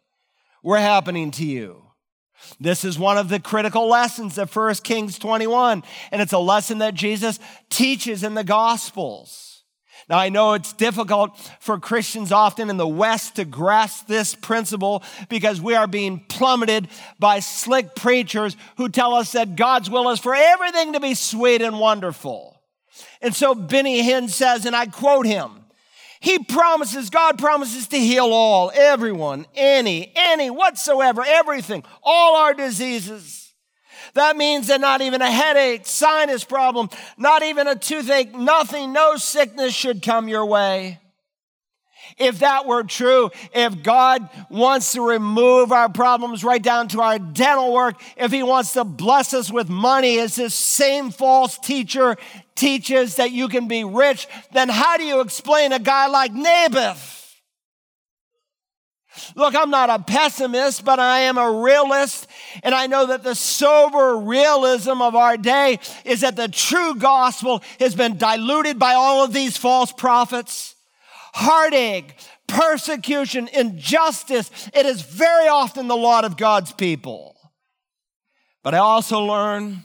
were happening to you. This is one of the critical lessons of 1 Kings 21, and it's a lesson that Jesus teaches in the Gospels. Now, I know it's difficult for Christians often in the West to grasp this principle because we are being plummeted by slick preachers who tell us that God's will is for everything to be sweet and wonderful. And so Benny Hinn says, and I quote him, he promises, God promises to heal all, everyone, any, any, whatsoever, everything, all our diseases. That means that not even a headache, sinus problem, not even a toothache, nothing, no sickness should come your way. If that were true, if God wants to remove our problems right down to our dental work, if He wants to bless us with money, as this same false teacher teaches that you can be rich, then how do you explain a guy like Naboth? Look, I'm not a pessimist, but I am a realist. And I know that the sober realism of our day is that the true gospel has been diluted by all of these false prophets. Heartache, persecution, injustice. It is very often the lot of God's people. But I also learn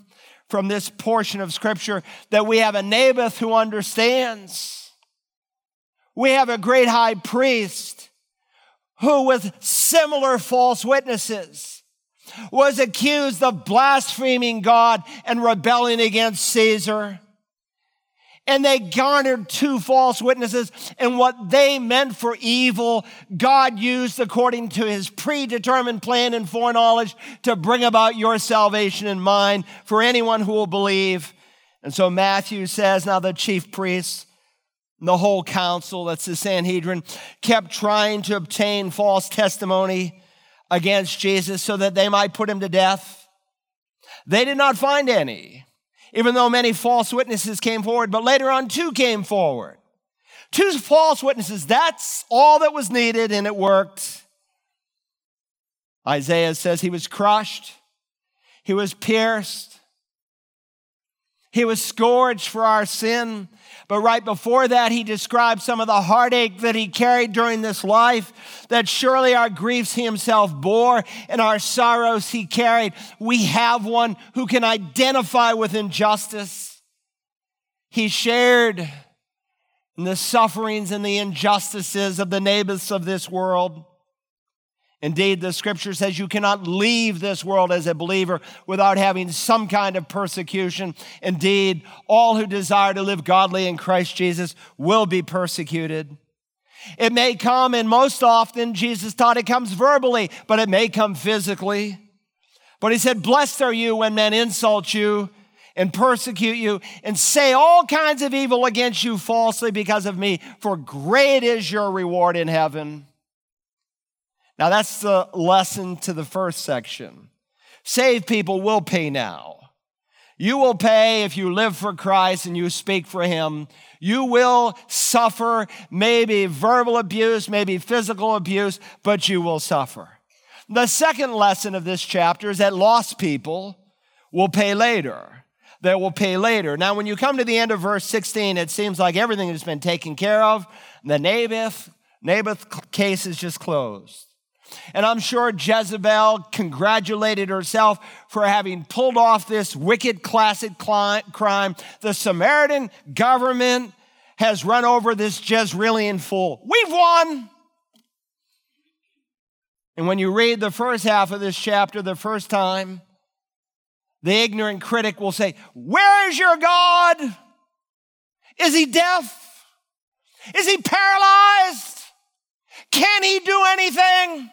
from this portion of scripture that we have a Naboth who understands. We have a great high priest who with similar false witnesses was accused of blaspheming God and rebelling against Caesar. and they garnered two false witnesses. And what they meant for evil, God used according to his predetermined plan and foreknowledge to bring about your salvation and mine for anyone who will believe. And so Matthew says, now the chief priests, the whole council, that's the Sanhedrin, kept trying to obtain false testimony against Jesus so that they might put him to death. They did not find any even though many false witnesses came forward, but later on, two came forward. Two false witnesses, that's all that was needed, and it worked. Isaiah says he was crushed, he was pierced, he was scourged for our sin. But right before that, he described some of the heartache that he carried during this life, that surely our griefs he himself bore and our sorrows he carried. We have one who can identify with injustice. He shared in the sufferings and the injustices of the neighbors of this world. Indeed, the scripture says you cannot leave this world as a believer without having some kind of persecution. Indeed, all who desire to live godly in Christ Jesus will be persecuted. It may come, and most often Jesus taught it comes verbally, but it may come physically. But he said, Blessed are you when men insult you and persecute you and say all kinds of evil against you falsely because of me, for great is your reward in heaven. Now, that's the lesson to the first section. Saved people will pay now. You will pay if you live for Christ and you speak for Him. You will suffer maybe verbal abuse, maybe physical abuse, but you will suffer. The second lesson of this chapter is that lost people will pay later. They will pay later. Now, when you come to the end of verse 16, it seems like everything has been taken care of. The Naboth, Naboth case is just closed. And I'm sure Jezebel congratulated herself for having pulled off this wicked classic crime. The Samaritan government has run over this Jezreelian fool. We've won. And when you read the first half of this chapter the first time, the ignorant critic will say, Where is your God? Is he deaf? Is he paralyzed? Can he do anything?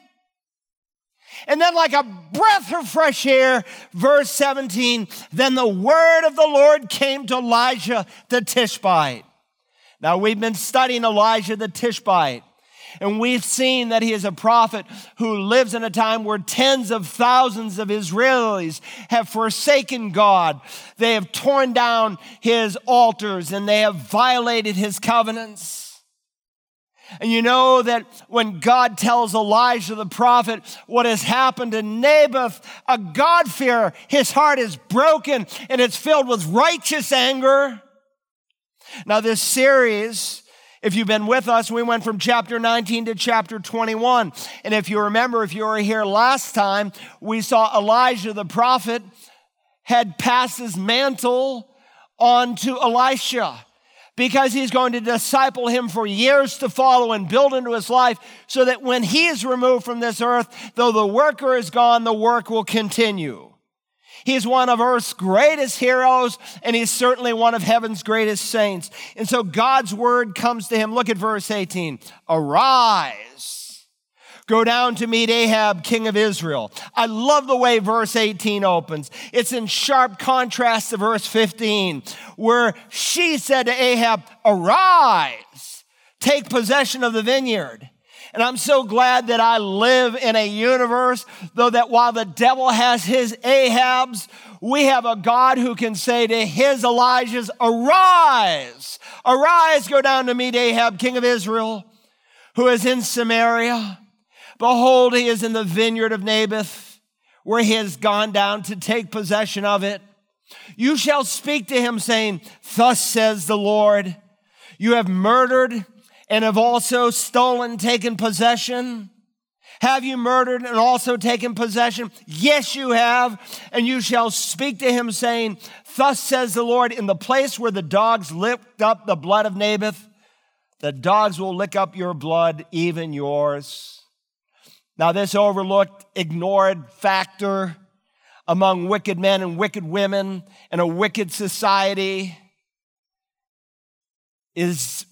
And then, like a breath of fresh air, verse 17, then the word of the Lord came to Elijah the Tishbite. Now, we've been studying Elijah the Tishbite. And we've seen that he is a prophet who lives in a time where tens of thousands of Israelis have forsaken God. They have torn down his altars and they have violated his covenants. And you know that when God tells Elijah the prophet what has happened to Naboth, a God-fearer, his heart is broken and it's filled with righteous anger. Now, this series, if you've been with us, we went from chapter 19 to chapter 21. And if you remember, if you were here last time, we saw Elijah the prophet had passed his mantle on to Elisha because he's going to disciple him for years to follow and build into his life so that when he is removed from this earth, though the worker is gone, the work will continue. He's one of earth's greatest heroes, and he's certainly one of heaven's greatest saints. And so God's word comes to him. Look at verse 18. Arise Go down to meet Ahab, king of Israel. I love the way verse 18 opens. It's in sharp contrast to verse 15, where she said to Ahab, Arise, take possession of the vineyard. And I'm so glad that I live in a universe, though, that while the devil has his Ahabs, we have a God who can say to his Elijahs, Arise, arise, go down to meet Ahab, king of Israel, who is in Samaria. Behold, he is in the vineyard of Naboth, where he has gone down to take possession of it. You shall speak to him, saying, Thus says the Lord, you have murdered and have also stolen, taken possession. Have you murdered and also taken possession? Yes, you have. And you shall speak to him, saying, Thus says the Lord, in the place where the dogs licked up the blood of Naboth, the dogs will lick up your blood, even yours. Now, this overlooked, ignored factor among wicked men and wicked women in a wicked society is,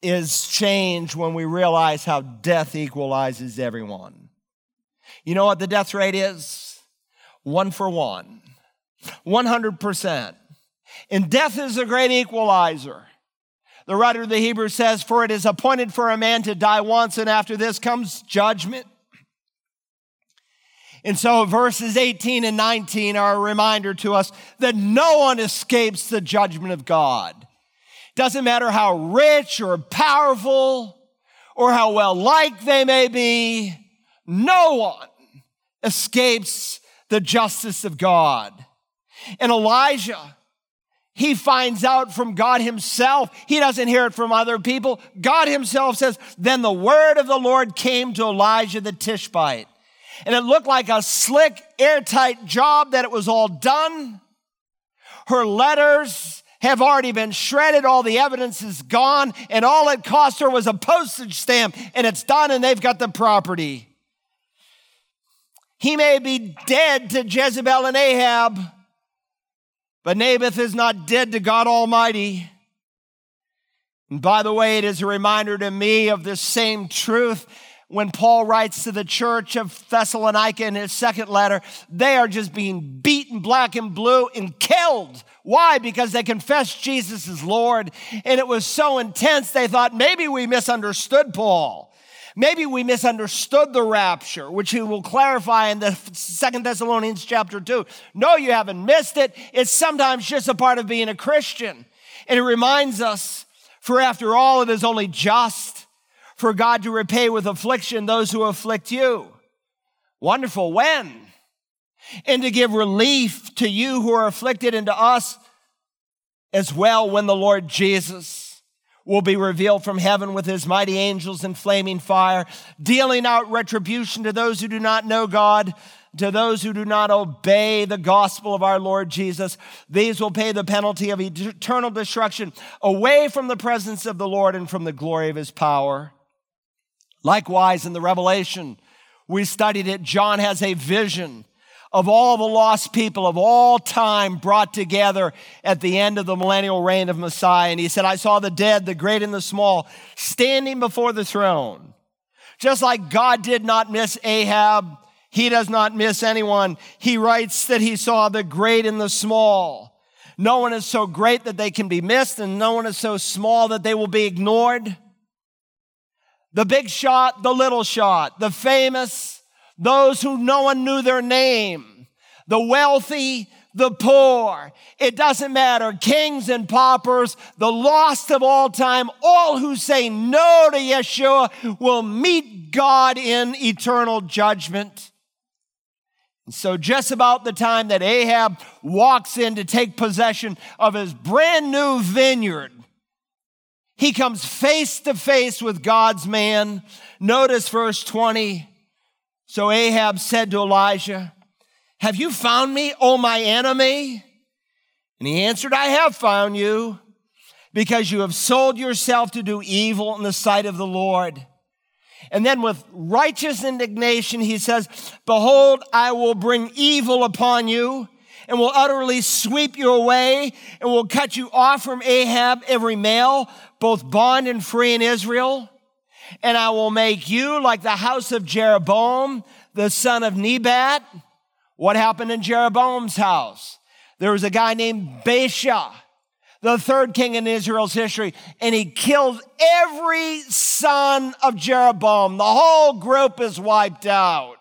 is changed when we realize how death equalizes everyone. You know what the death rate is? One for one, 100%. And death is a great equalizer. The writer of the Hebrews says, For it is appointed for a man to die once, and after this comes judgment. And so verses 18 and 19 are a reminder to us that no one escapes the judgment of God. Doesn't matter how rich or powerful or how well liked they may be, no one escapes the justice of God. And Elijah, he finds out from God himself. He doesn't hear it from other people. God himself says, Then the word of the Lord came to Elijah the Tishbite. And it looked like a slick, airtight job that it was all done. Her letters have already been shredded. All the evidence is gone. And all it cost her was a postage stamp. And it's done, and they've got the property. He may be dead to Jezebel and Ahab, but Naboth is not dead to God Almighty. And by the way, it is a reminder to me of this same truth when Paul writes to the church of Thessalonica in his second letter, they are just being beaten black and blue and killed. Why? Because they confessed Jesus as Lord. And it was so intense, they thought maybe we misunderstood Paul. Maybe we misunderstood the rapture, which he will clarify in the Second Thessalonians chapter 2. No, you haven't missed it. It's sometimes just a part of being a Christian. And it reminds us, for after all, it is only just for God to repay with affliction those who afflict you. Wonderful. When? And to give relief to you who are afflicted and to us as well when the Lord Jesus will be revealed from heaven with his mighty angels in flaming fire, dealing out retribution to those who do not know God, to those who do not obey the gospel of our Lord Jesus. These will pay the penalty of eternal destruction away from the presence of the Lord and from the glory of his power. Likewise, in the Revelation, we studied it. John has a vision of all the lost people of all time brought together at the end of the millennial reign of Messiah. And he said, I saw the dead, the great and the small, standing before the throne. Just like God did not miss Ahab, he does not miss anyone. He writes that he saw the great and the small. No one is so great that they can be missed, and no one is so small that they will be ignored the big shot, the little shot, the famous, those who no one knew their name, the wealthy, the poor. It doesn't matter. Kings and paupers, the lost of all time, all who say no to Yeshua will meet God in eternal judgment. And so, just about the time that Ahab walks in to take possession of his brand new vineyard, he comes face to face with God's man. Notice verse 20. So Ahab said to Elijah, Have you found me, O my enemy? And he answered, I have found you because you have sold yourself to do evil in the sight of the Lord. And then with righteous indignation, he says, Behold, I will bring evil upon you and will utterly sweep you away and will cut you off from Ahab, every male, both bond and free in Israel. And I will make you like the house of Jeroboam, the son of Nebat. What happened in Jeroboam's house? There was a guy named Baasha, the third king in Israel's history, and he killed every son of Jeroboam. The whole group is wiped out.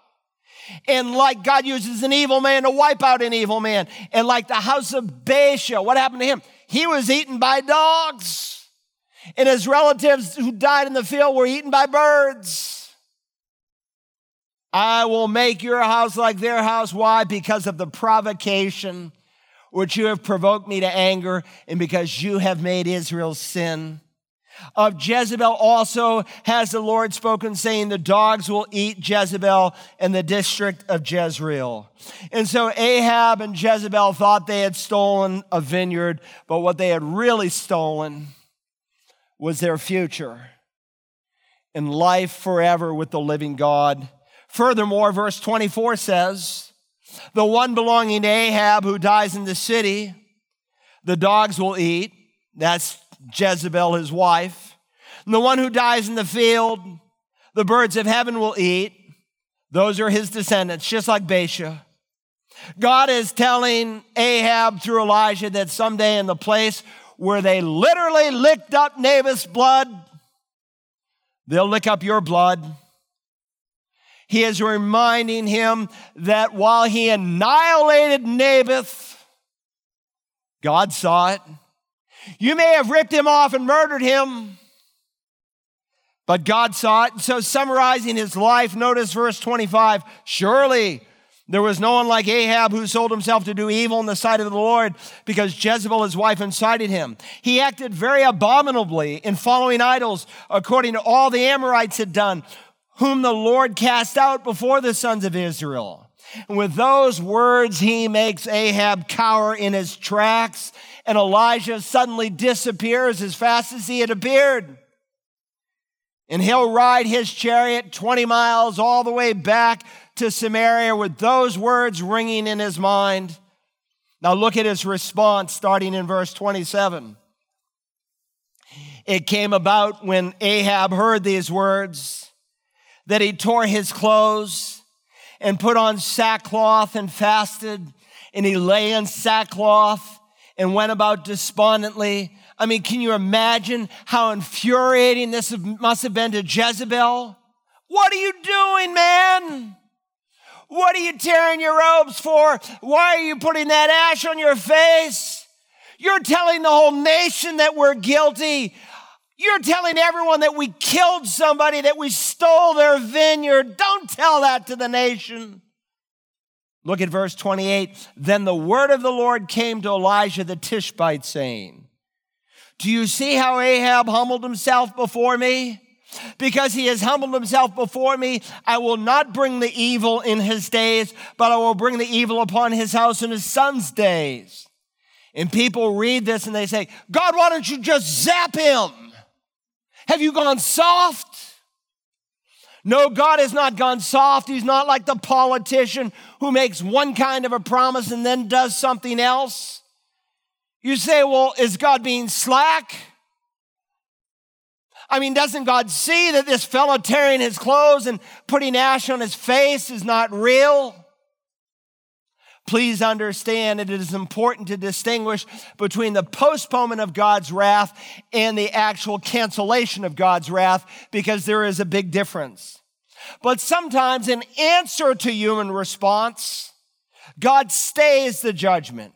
And like God uses an evil man to wipe out an evil man. And like the house of Baasha, what happened to him? He was eaten by dogs. And his relatives who died in the field were eaten by birds. I will make your house like their house. Why? Because of the provocation which you have provoked me to anger, and because you have made Israel sin. Of Jezebel also has the Lord spoken, saying, The dogs will eat Jezebel in the district of Jezreel. And so Ahab and Jezebel thought they had stolen a vineyard, but what they had really stolen was their future and life forever with the living God. Furthermore, verse 24 says, The one belonging to Ahab who dies in the city, the dogs will eat. That's Jezebel, his wife. And the one who dies in the field, the birds of heaven will eat. Those are his descendants, just like Baasha. God is telling Ahab through Elijah that someday in the place where they literally licked up Naboth's blood, they'll lick up your blood. He is reminding him that while he annihilated Naboth, God saw it. You may have ripped him off and murdered him, but God saw it. And so, summarizing his life, notice verse 25 Surely there was no one like Ahab who sold himself to do evil in the sight of the Lord because Jezebel, his wife, incited him. He acted very abominably in following idols, according to all the Amorites had done, whom the Lord cast out before the sons of Israel. And with those words, he makes Ahab cower in his tracks, and Elijah suddenly disappears as fast as he had appeared. And he'll ride his chariot 20 miles all the way back to Samaria with those words ringing in his mind. Now look at his response starting in verse 27. It came about when Ahab heard these words that he tore his clothes and put on sackcloth and fasted, and he lay in sackcloth and went about despondently. I mean, can you imagine how infuriating this must have been to Jezebel? What are you doing, man? What are you tearing your robes for? Why are you putting that ash on your face? You're telling the whole nation that we're guilty. You're telling everyone that we killed somebody, that we stole their vineyard. Don't tell that to the nation. Look at verse 28. Then the word of the Lord came to Elijah the Tishbite, saying, Do you see how Ahab humbled himself before me? Because he has humbled himself before me, I will not bring the evil in his days, but I will bring the evil upon his house in his son's days. And people read this and they say, God, why don't you just zap him? Have you gone soft? No, God has not gone soft. He's not like the politician who makes one kind of a promise and then does something else. You say, well, is God being slack? I mean, doesn't God see that this fellow tearing his clothes and putting ash on his face is not real? Please understand it is important to distinguish between the postponement of God's wrath and the actual cancellation of God's wrath because there is a big difference. But sometimes, in answer to human response, God stays the judgment.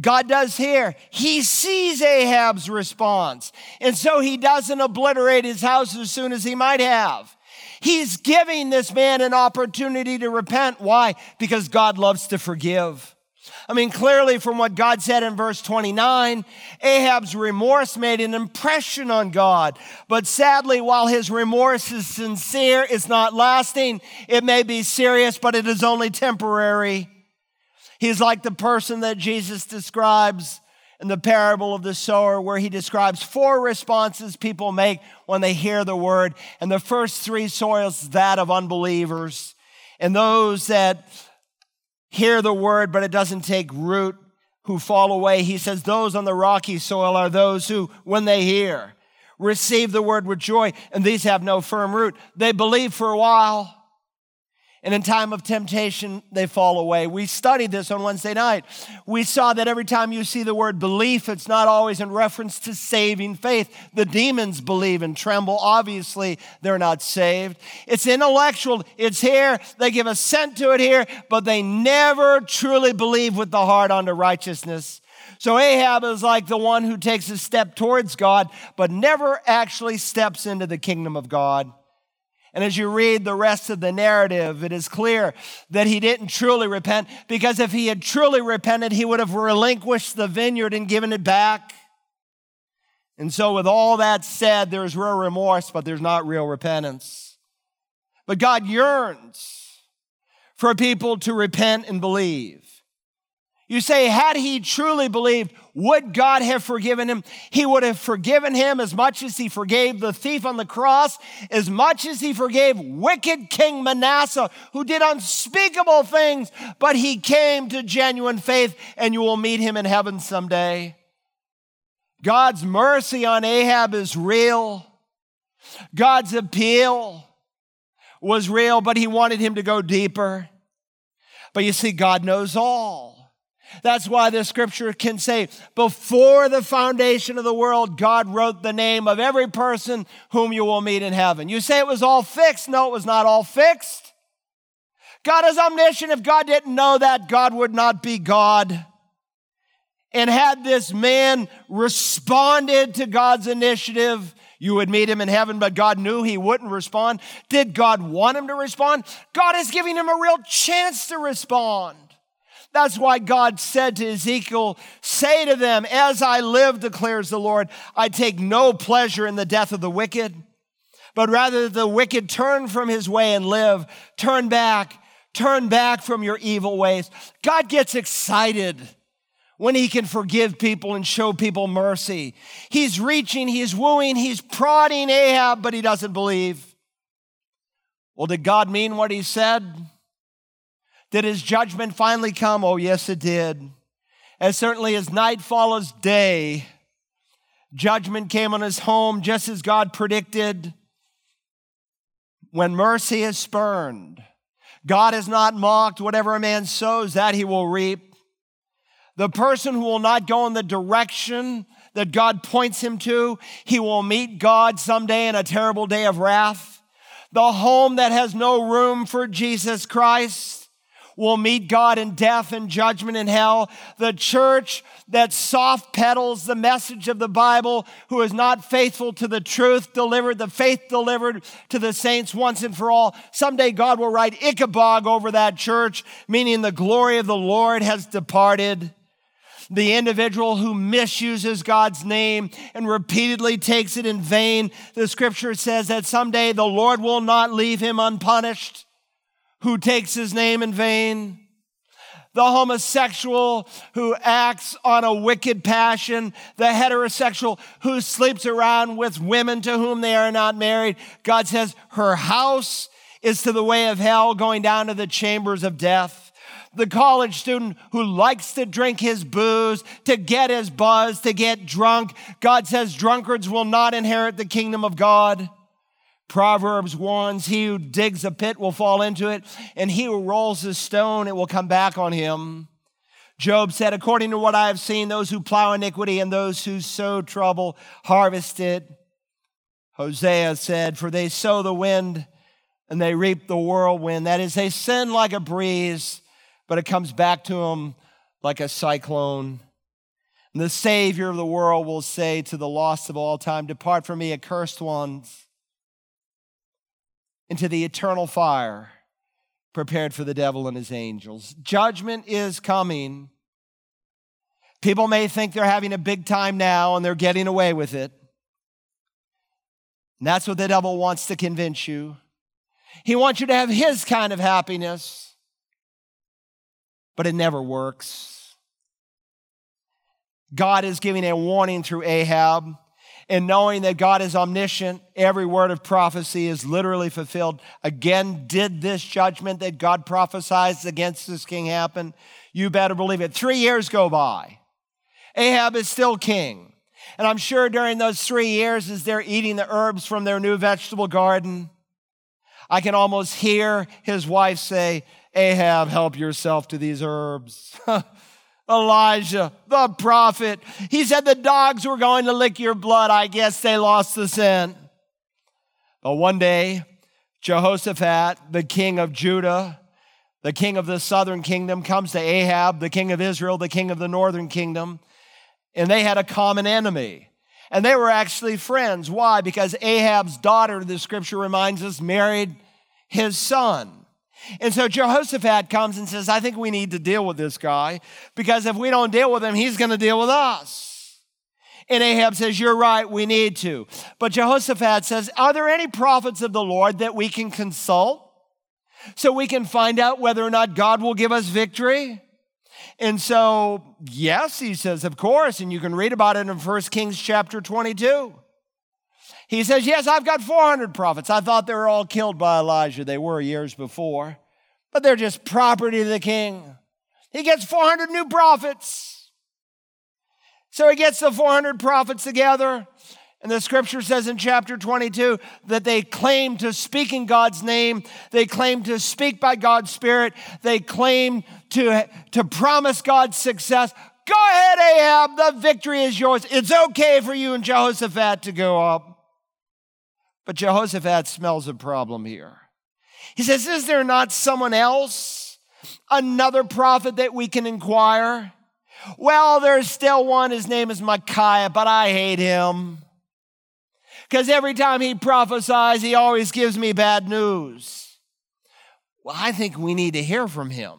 God does here. He sees Ahab's response. And so he doesn't obliterate his house as soon as he might have. He's giving this man an opportunity to repent. Why? Because God loves to forgive. I mean, clearly from what God said in verse 29, Ahab's remorse made an impression on God. But sadly, while his remorse is sincere, it's not lasting. It may be serious, but it is only temporary. He's like the person that Jesus describes in the parable of the sower, where he describes four responses people make when they hear the word. And the first three soils, that of unbelievers. And those that hear the word, but it doesn't take root, who fall away. He says, Those on the rocky soil are those who, when they hear, receive the word with joy, and these have no firm root. They believe for a while and in time of temptation, they fall away. We studied this on Wednesday night. We saw that every time you see the word belief, it's not always in reference to saving faith. The demons believe and tremble. Obviously, they're not saved. It's intellectual. It's here. They give assent to it here, but they never truly believe with the heart unto righteousness. So Ahab is like the one who takes a step towards God, but never actually steps into the kingdom of God. And as you read the rest of the narrative, it is clear that he didn't truly repent because if he had truly repented, he would have relinquished the vineyard and given it back. And so, with all that said, there's real remorse, but there's not real repentance. But God yearns for people to repent and believe. You say, had he truly believed, would God have forgiven him? He would have forgiven him as much as he forgave the thief on the cross, as much as he forgave wicked King Manasseh, who did unspeakable things, but he came to genuine faith, and you will meet him in heaven someday. God's mercy on Ahab is real. God's appeal was real, but he wanted him to go deeper. But you see, God knows all. That's why the scripture can say, before the foundation of the world, God wrote the name of every person whom you will meet in heaven. You say it was all fixed. No, it was not all fixed. God is omniscient. If God didn't know that, God would not be God. And had this man responded to God's initiative, you would meet him in heaven, but God knew he wouldn't respond. Did God want him to respond? God is giving him a real chance to respond. That's why God said to Ezekiel, Say to them, As I live, declares the Lord, I take no pleasure in the death of the wicked, but rather the wicked turn from his way and live. Turn back, turn back from your evil ways. God gets excited when he can forgive people and show people mercy. He's reaching, he's wooing, he's prodding Ahab, but he doesn't believe. Well, did God mean what he said? Did his judgment finally come? Oh, yes, it did. As certainly as night follows day, judgment came on his home just as God predicted. When mercy is spurned, God is not mocked. Whatever a man sows, that he will reap. The person who will not go in the direction that God points him to, he will meet God someday in a terrible day of wrath. The home that has no room for Jesus Christ, will meet God in death and judgment in hell. The church that soft pedals the message of the Bible, who is not faithful to the truth delivered, the faith delivered to the saints once and for all. Someday God will write Ichabod over that church, meaning the glory of the Lord has departed. The individual who misuses God's name and repeatedly takes it in vain, the scripture says that someday the Lord will not leave him unpunished who takes his name in vain, the homosexual who acts on a wicked passion, the heterosexual who sleeps around with women to whom they are not married. God says her house is to the way of hell, going down to the chambers of death. The college student who likes to drink his booze, to get his buzz, to get drunk. God says drunkards will not inherit the kingdom of God. Proverbs warns he who digs a pit will fall into it, and he who rolls a stone, it will come back on him. Job said, According to what I have seen, those who plow iniquity and those who sow trouble harvest it. Hosea said, For they sow the wind and they reap the whirlwind. That is, they sin like a breeze, but it comes back to them like a cyclone. And the Savior of the world will say to the lost of all time, Depart from me, accursed ones into the eternal fire prepared for the devil and his angels. Judgment is coming. People may think they're having a big time now and they're getting away with it. And that's what the devil wants to convince you. He wants you to have his kind of happiness, but it never works. God is giving a warning through Ahab and knowing that God is omniscient, every word of prophecy is literally fulfilled. Again, did this judgment that God prophesied against this king happen? You better believe it. Three years go by. Ahab is still king. And I'm sure during those three years, as they're eating the herbs from their new vegetable garden, I can almost hear his wife say, Ahab, help yourself to these herbs. (laughs) Elijah, the prophet. He said the dogs were going to lick your blood. I guess they lost the scent. But one day, Jehoshaphat, the king of Judah, the king of the southern kingdom, comes to Ahab, the king of Israel, the king of the northern kingdom, and they had a common enemy. And they were actually friends. Why? Because Ahab's daughter, the scripture reminds us, married his son. And so Jehoshaphat comes and says, I think we need to deal with this guy because if we don't deal with him, he's going to deal with us. And Ahab says, You're right, we need to. But Jehoshaphat says, Are there any prophets of the Lord that we can consult so we can find out whether or not God will give us victory? And so, yes, he says, Of course. And you can read about it in 1 Kings chapter 22. He says, Yes, I've got 400 prophets. I thought they were all killed by Elijah. They were years before, but they're just property of the king. He gets 400 new prophets. So he gets the 400 prophets together. And the scripture says in chapter 22 that they claim to speak in God's name. They claim to speak by God's Spirit. They claim to, to promise God's success. Go ahead, Ahab. The victory is yours. It's okay for you and Jehoshaphat to go up. But Jehoshaphat smells a problem here. He says, Is there not someone else, another prophet that we can inquire? Well, there's still one. His name is Micaiah, but I hate him because every time he prophesies, he always gives me bad news. Well, I think we need to hear from him.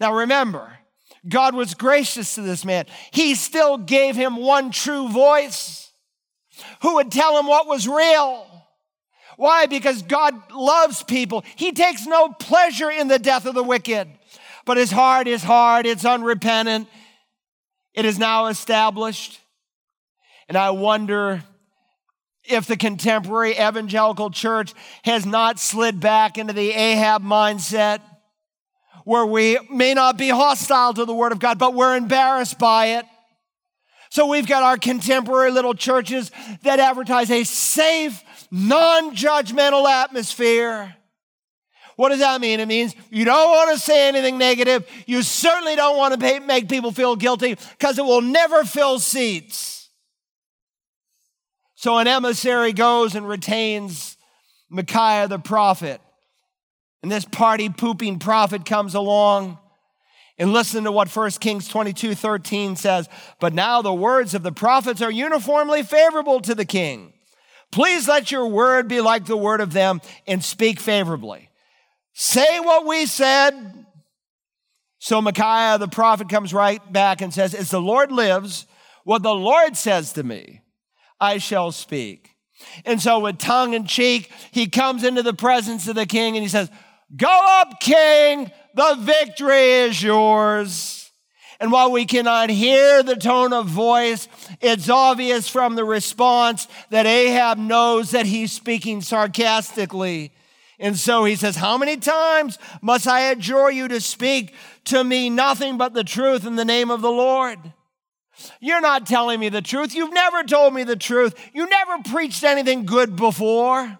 Now remember, God was gracious to this man. He still gave him one true voice who would tell him what was real. Why? Because God loves people. He takes no pleasure in the death of the wicked, but his heart is hard, it's unrepentant. It is now established. And I wonder if the contemporary evangelical church has not slid back into the Ahab mindset where we may not be hostile to the Word of God, but we're embarrassed by it. So we've got our contemporary little churches that advertise a safe, non judgmental atmosphere. What does that mean? It means you don't want to say anything negative. You certainly don't want to make people feel guilty because it will never fill seats. So an emissary goes and retains Micaiah the prophet. And this party pooping prophet comes along. And listen to what 1 Kings 22 13 says. But now the words of the prophets are uniformly favorable to the king. Please let your word be like the word of them and speak favorably. Say what we said. So Micaiah the prophet comes right back and says, As the Lord lives, what the Lord says to me, I shall speak. And so, with tongue in cheek, he comes into the presence of the king and he says, Go up, king, the victory is yours. And while we cannot hear the tone of voice, it's obvious from the response that Ahab knows that he's speaking sarcastically. And so he says, How many times must I adjure you to speak to me nothing but the truth in the name of the Lord? You're not telling me the truth. You've never told me the truth. You never preached anything good before.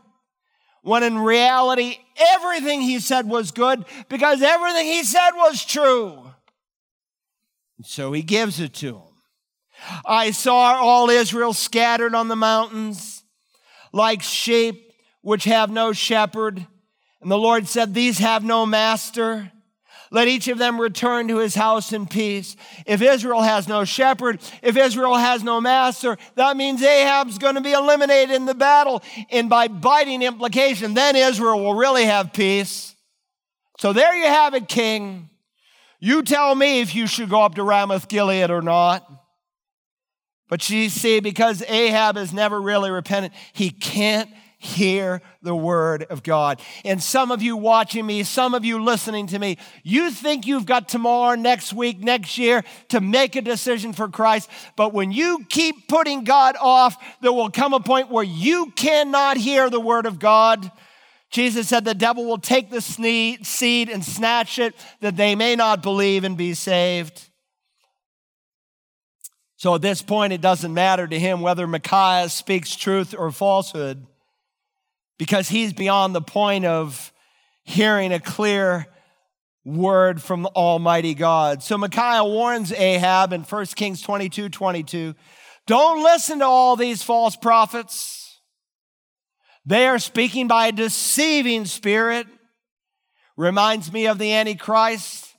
When in reality, everything he said was good because everything he said was true. So he gives it to him. I saw all Israel scattered on the mountains like sheep which have no shepherd. And the Lord said, These have no master. Let each of them return to his house in peace. If Israel has no shepherd, if Israel has no master, that means Ahab's going to be eliminated in the battle. And by biting implication, then Israel will really have peace. So there you have it, king. You tell me if you should go up to Ramoth Gilead or not. But you see, because Ahab has never really repented, he can't hear the word of God. And some of you watching me, some of you listening to me, you think you've got tomorrow, next week, next year to make a decision for Christ. But when you keep putting God off, there will come a point where you cannot hear the word of God. Jesus said the devil will take the seed and snatch it that they may not believe and be saved. So at this point, it doesn't matter to him whether Micaiah speaks truth or falsehood because he's beyond the point of hearing a clear word from Almighty God. So Micaiah warns Ahab in 1 Kings 22 22 don't listen to all these false prophets. They are speaking by a deceiving spirit. Reminds me of the Antichrist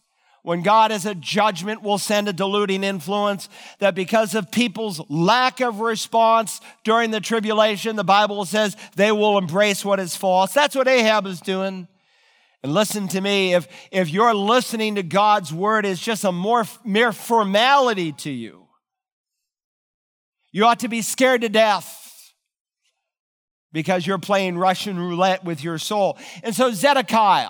when God as a judgment will send a diluting influence, that because of people's lack of response during the tribulation, the Bible says they will embrace what is false. That's what Ahab is doing. And listen to me, if, if you're listening to God's word is just a more, mere formality to you, you ought to be scared to death because you're playing Russian roulette with your soul. And so Zedekiah,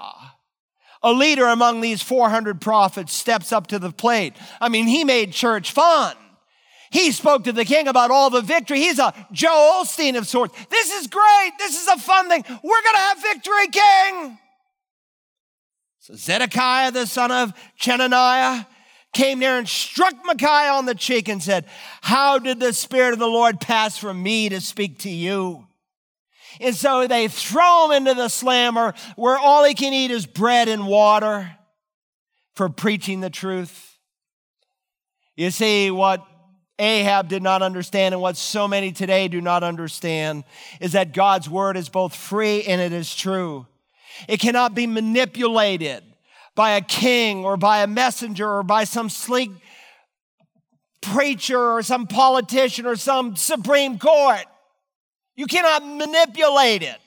a leader among these 400 prophets steps up to the plate. I mean, he made church fun. He spoke to the king about all the victory. He's a Joel Osteen of sorts. This is great. This is a fun thing. We're going to have victory, king. So Zedekiah, the son of Chenaniah, came near and struck Micaiah on the cheek and said, How did the Spirit of the Lord pass from me to speak to you? And so they throw him into the slammer where all he can eat is bread and water for preaching the truth. You see, what Ahab did not understand and what so many today do not understand is that God's word is both free and it is true. It cannot be manipulated by a king or by a messenger or by some sleek preacher or some politician or some Supreme Court. You cannot manipulate it.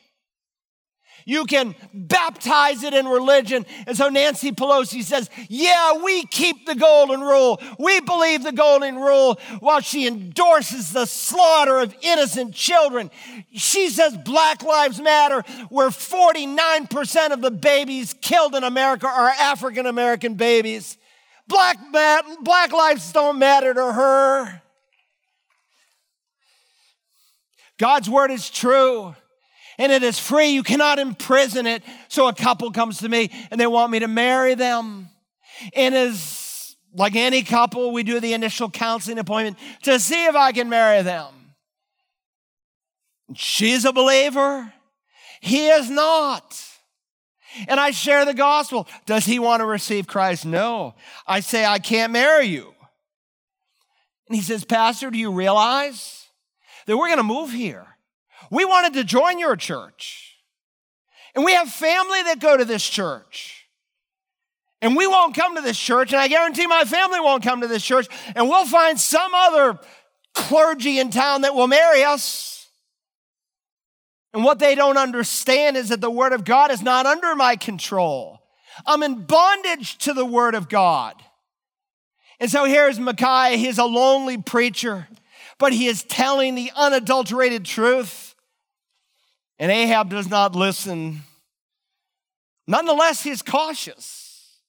You can baptize it in religion. And so Nancy Pelosi says, Yeah, we keep the golden rule. We believe the golden rule while she endorses the slaughter of innocent children. She says Black Lives Matter, where 49% of the babies killed in America are African American babies. Black, black lives don't matter to her. God's word is true and it is free. You cannot imprison it. So a couple comes to me and they want me to marry them. And as like any couple, we do the initial counseling appointment to see if I can marry them. She's a believer. He is not. And I share the gospel. Does he want to receive Christ? No. I say, I can't marry you. And he says, Pastor, do you realize that we're going to move here? We wanted to join your church. And we have family that go to this church. And we won't come to this church, and I guarantee my family won't come to this church, and we'll find some other clergy in town that will marry us. And what they don't understand is that the Word of God is not under my control. I'm in bondage to the Word of God. And so here's Micaiah. He's a lonely preacher, but he is telling the unadulterated truth. And Ahab does not listen. Nonetheless, he's cautious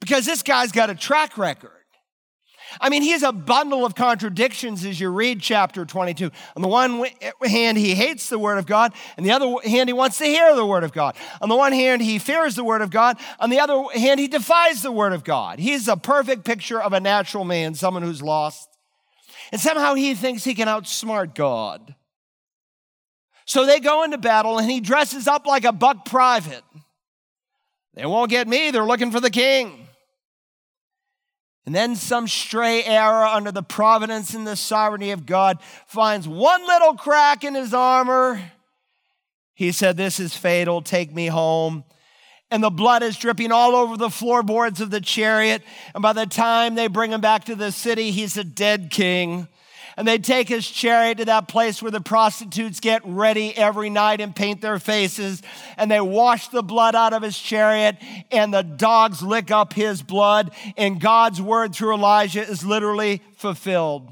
because this guy's got a track record. I mean, he's a bundle of contradictions as you read chapter 22. On the one hand, he hates the word of God. On the other hand, he wants to hear the word of God. On the one hand, he fears the word of God. On the other hand, he defies the word of God. He's a perfect picture of a natural man, someone who's lost. And somehow he thinks he can outsmart God. So they go into battle and he dresses up like a buck private. They won't get me, they're looking for the king. And then some stray arrow under the providence and the sovereignty of God finds one little crack in his armor. He said, This is fatal, take me home. And the blood is dripping all over the floorboards of the chariot. And by the time they bring him back to the city, he's a dead king and they'd take his chariot to that place where the prostitutes get ready every night and paint their faces, and they wash the blood out of his chariot, and the dogs lick up his blood, and God's word through Elijah is literally fulfilled.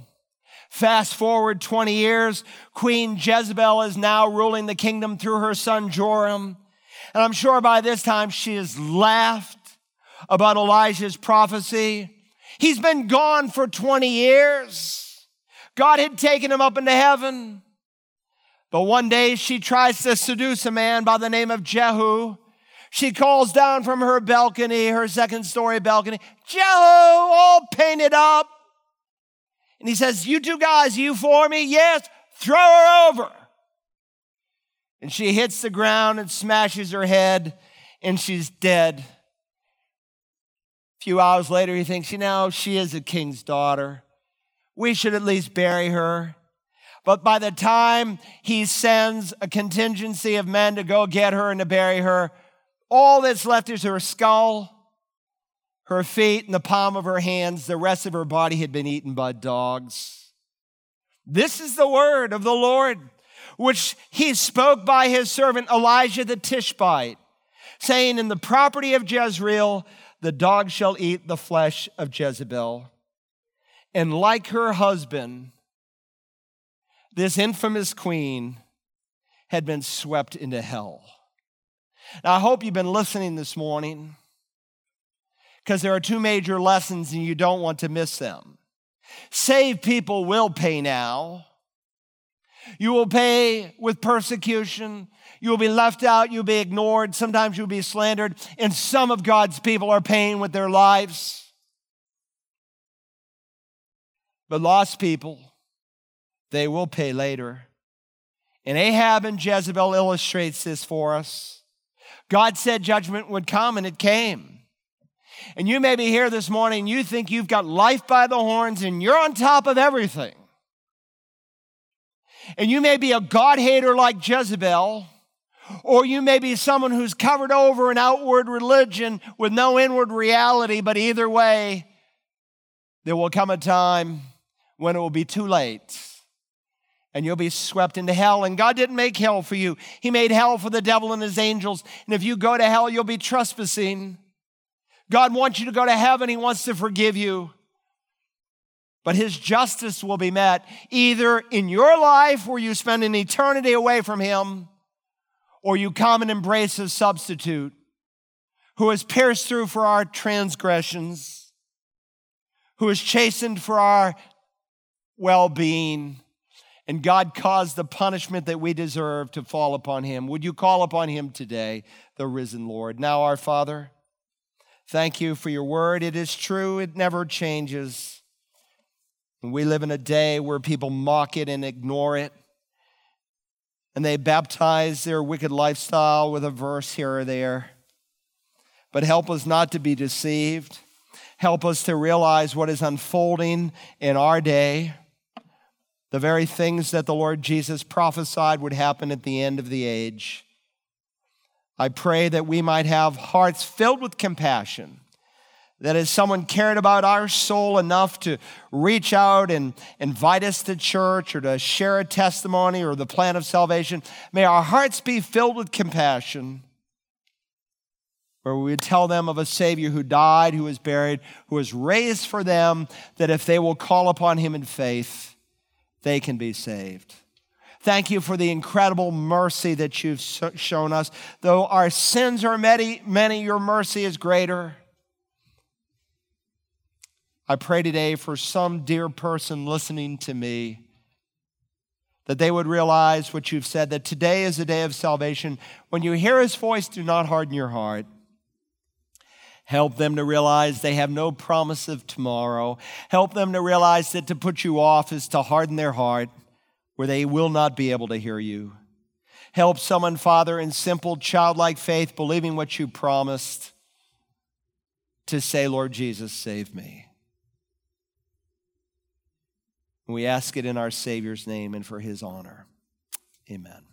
Fast forward 20 years, Queen Jezebel is now ruling the kingdom through her son Joram. And I'm sure by this time she has laughed about Elijah's prophecy. He's been gone for 20 years. God had taken him up into heaven. But one day she tries to seduce a man by the name of Jehu. She calls down from her balcony, her second story balcony, Jehu, all painted up. And he says, You two guys, you for me? Yes, throw her over. And she hits the ground and smashes her head, and she's dead. A few hours later, he thinks, You know, she is a king's daughter we should at least bury her. But by the time he sends a contingency of men to go get her and to bury her, all that's left is her skull, her feet, and the palm of her hands. The rest of her body had been eaten by dogs. This is the word of the Lord, which he spoke by his servant Elijah the Tishbite, saying, In the property of Jezreel, the dog shall eat the flesh of Jezebel. And like her husband, this infamous queen had been swept into hell. Now, I hope you've been listening this morning because there are two major lessons and you don't want to miss them. Saved people will pay now. You will pay with persecution. You will be left out. You'll be ignored. Sometimes you'll be slandered. And some of God's people are paying with their lives. But lost people, they will pay later. And Ahab and Jezebel illustrates this for us. God said judgment would come, and it came. And you may be here this morning, you think you've got life by the horns and you're on top of everything. And you may be a God hater like Jezebel, or you may be someone who's covered over an outward religion with no inward reality, but either way, there will come a time when it will be too late and you'll be swept into hell. And God didn't make hell for you, He made hell for the devil and his angels. And if you go to hell, you'll be trespassing. God wants you to go to heaven, He wants to forgive you. But His justice will be met either in your life where you spend an eternity away from Him, or you come and embrace His substitute who has pierced through for our transgressions, who is chastened for our well being. And God caused the punishment that we deserve to fall upon him. Would you call upon him today, the risen Lord? Now, our Father, thank you for your word. It is true, it never changes. We live in a day where people mock it and ignore it. And they baptize their wicked lifestyle with a verse here or there. But help us not to be deceived. Help us to realize what is unfolding in our day the very things that the Lord Jesus prophesied would happen at the end of the age. I pray that we might have hearts filled with compassion. That as someone cared about our soul enough to reach out and invite us to church or to share a testimony or the plan of salvation, may our hearts be filled with compassion, where we would tell them of a Savior who died, who was buried, who was raised for them, that if they will call upon Him in faith, they can be saved. Thank you for the incredible mercy that you've shown us. Though our sins are many, many, your mercy is greater. I pray today for some dear person listening to me that they would realize what you've said that today is a day of salvation. When you hear his voice, do not harden your heart. Help them to realize they have no promise of tomorrow. Help them to realize that to put you off is to harden their heart where they will not be able to hear you. Help someone, Father, in simple childlike faith, believing what you promised, to say, Lord Jesus, save me. We ask it in our Savior's name and for his honor. Amen.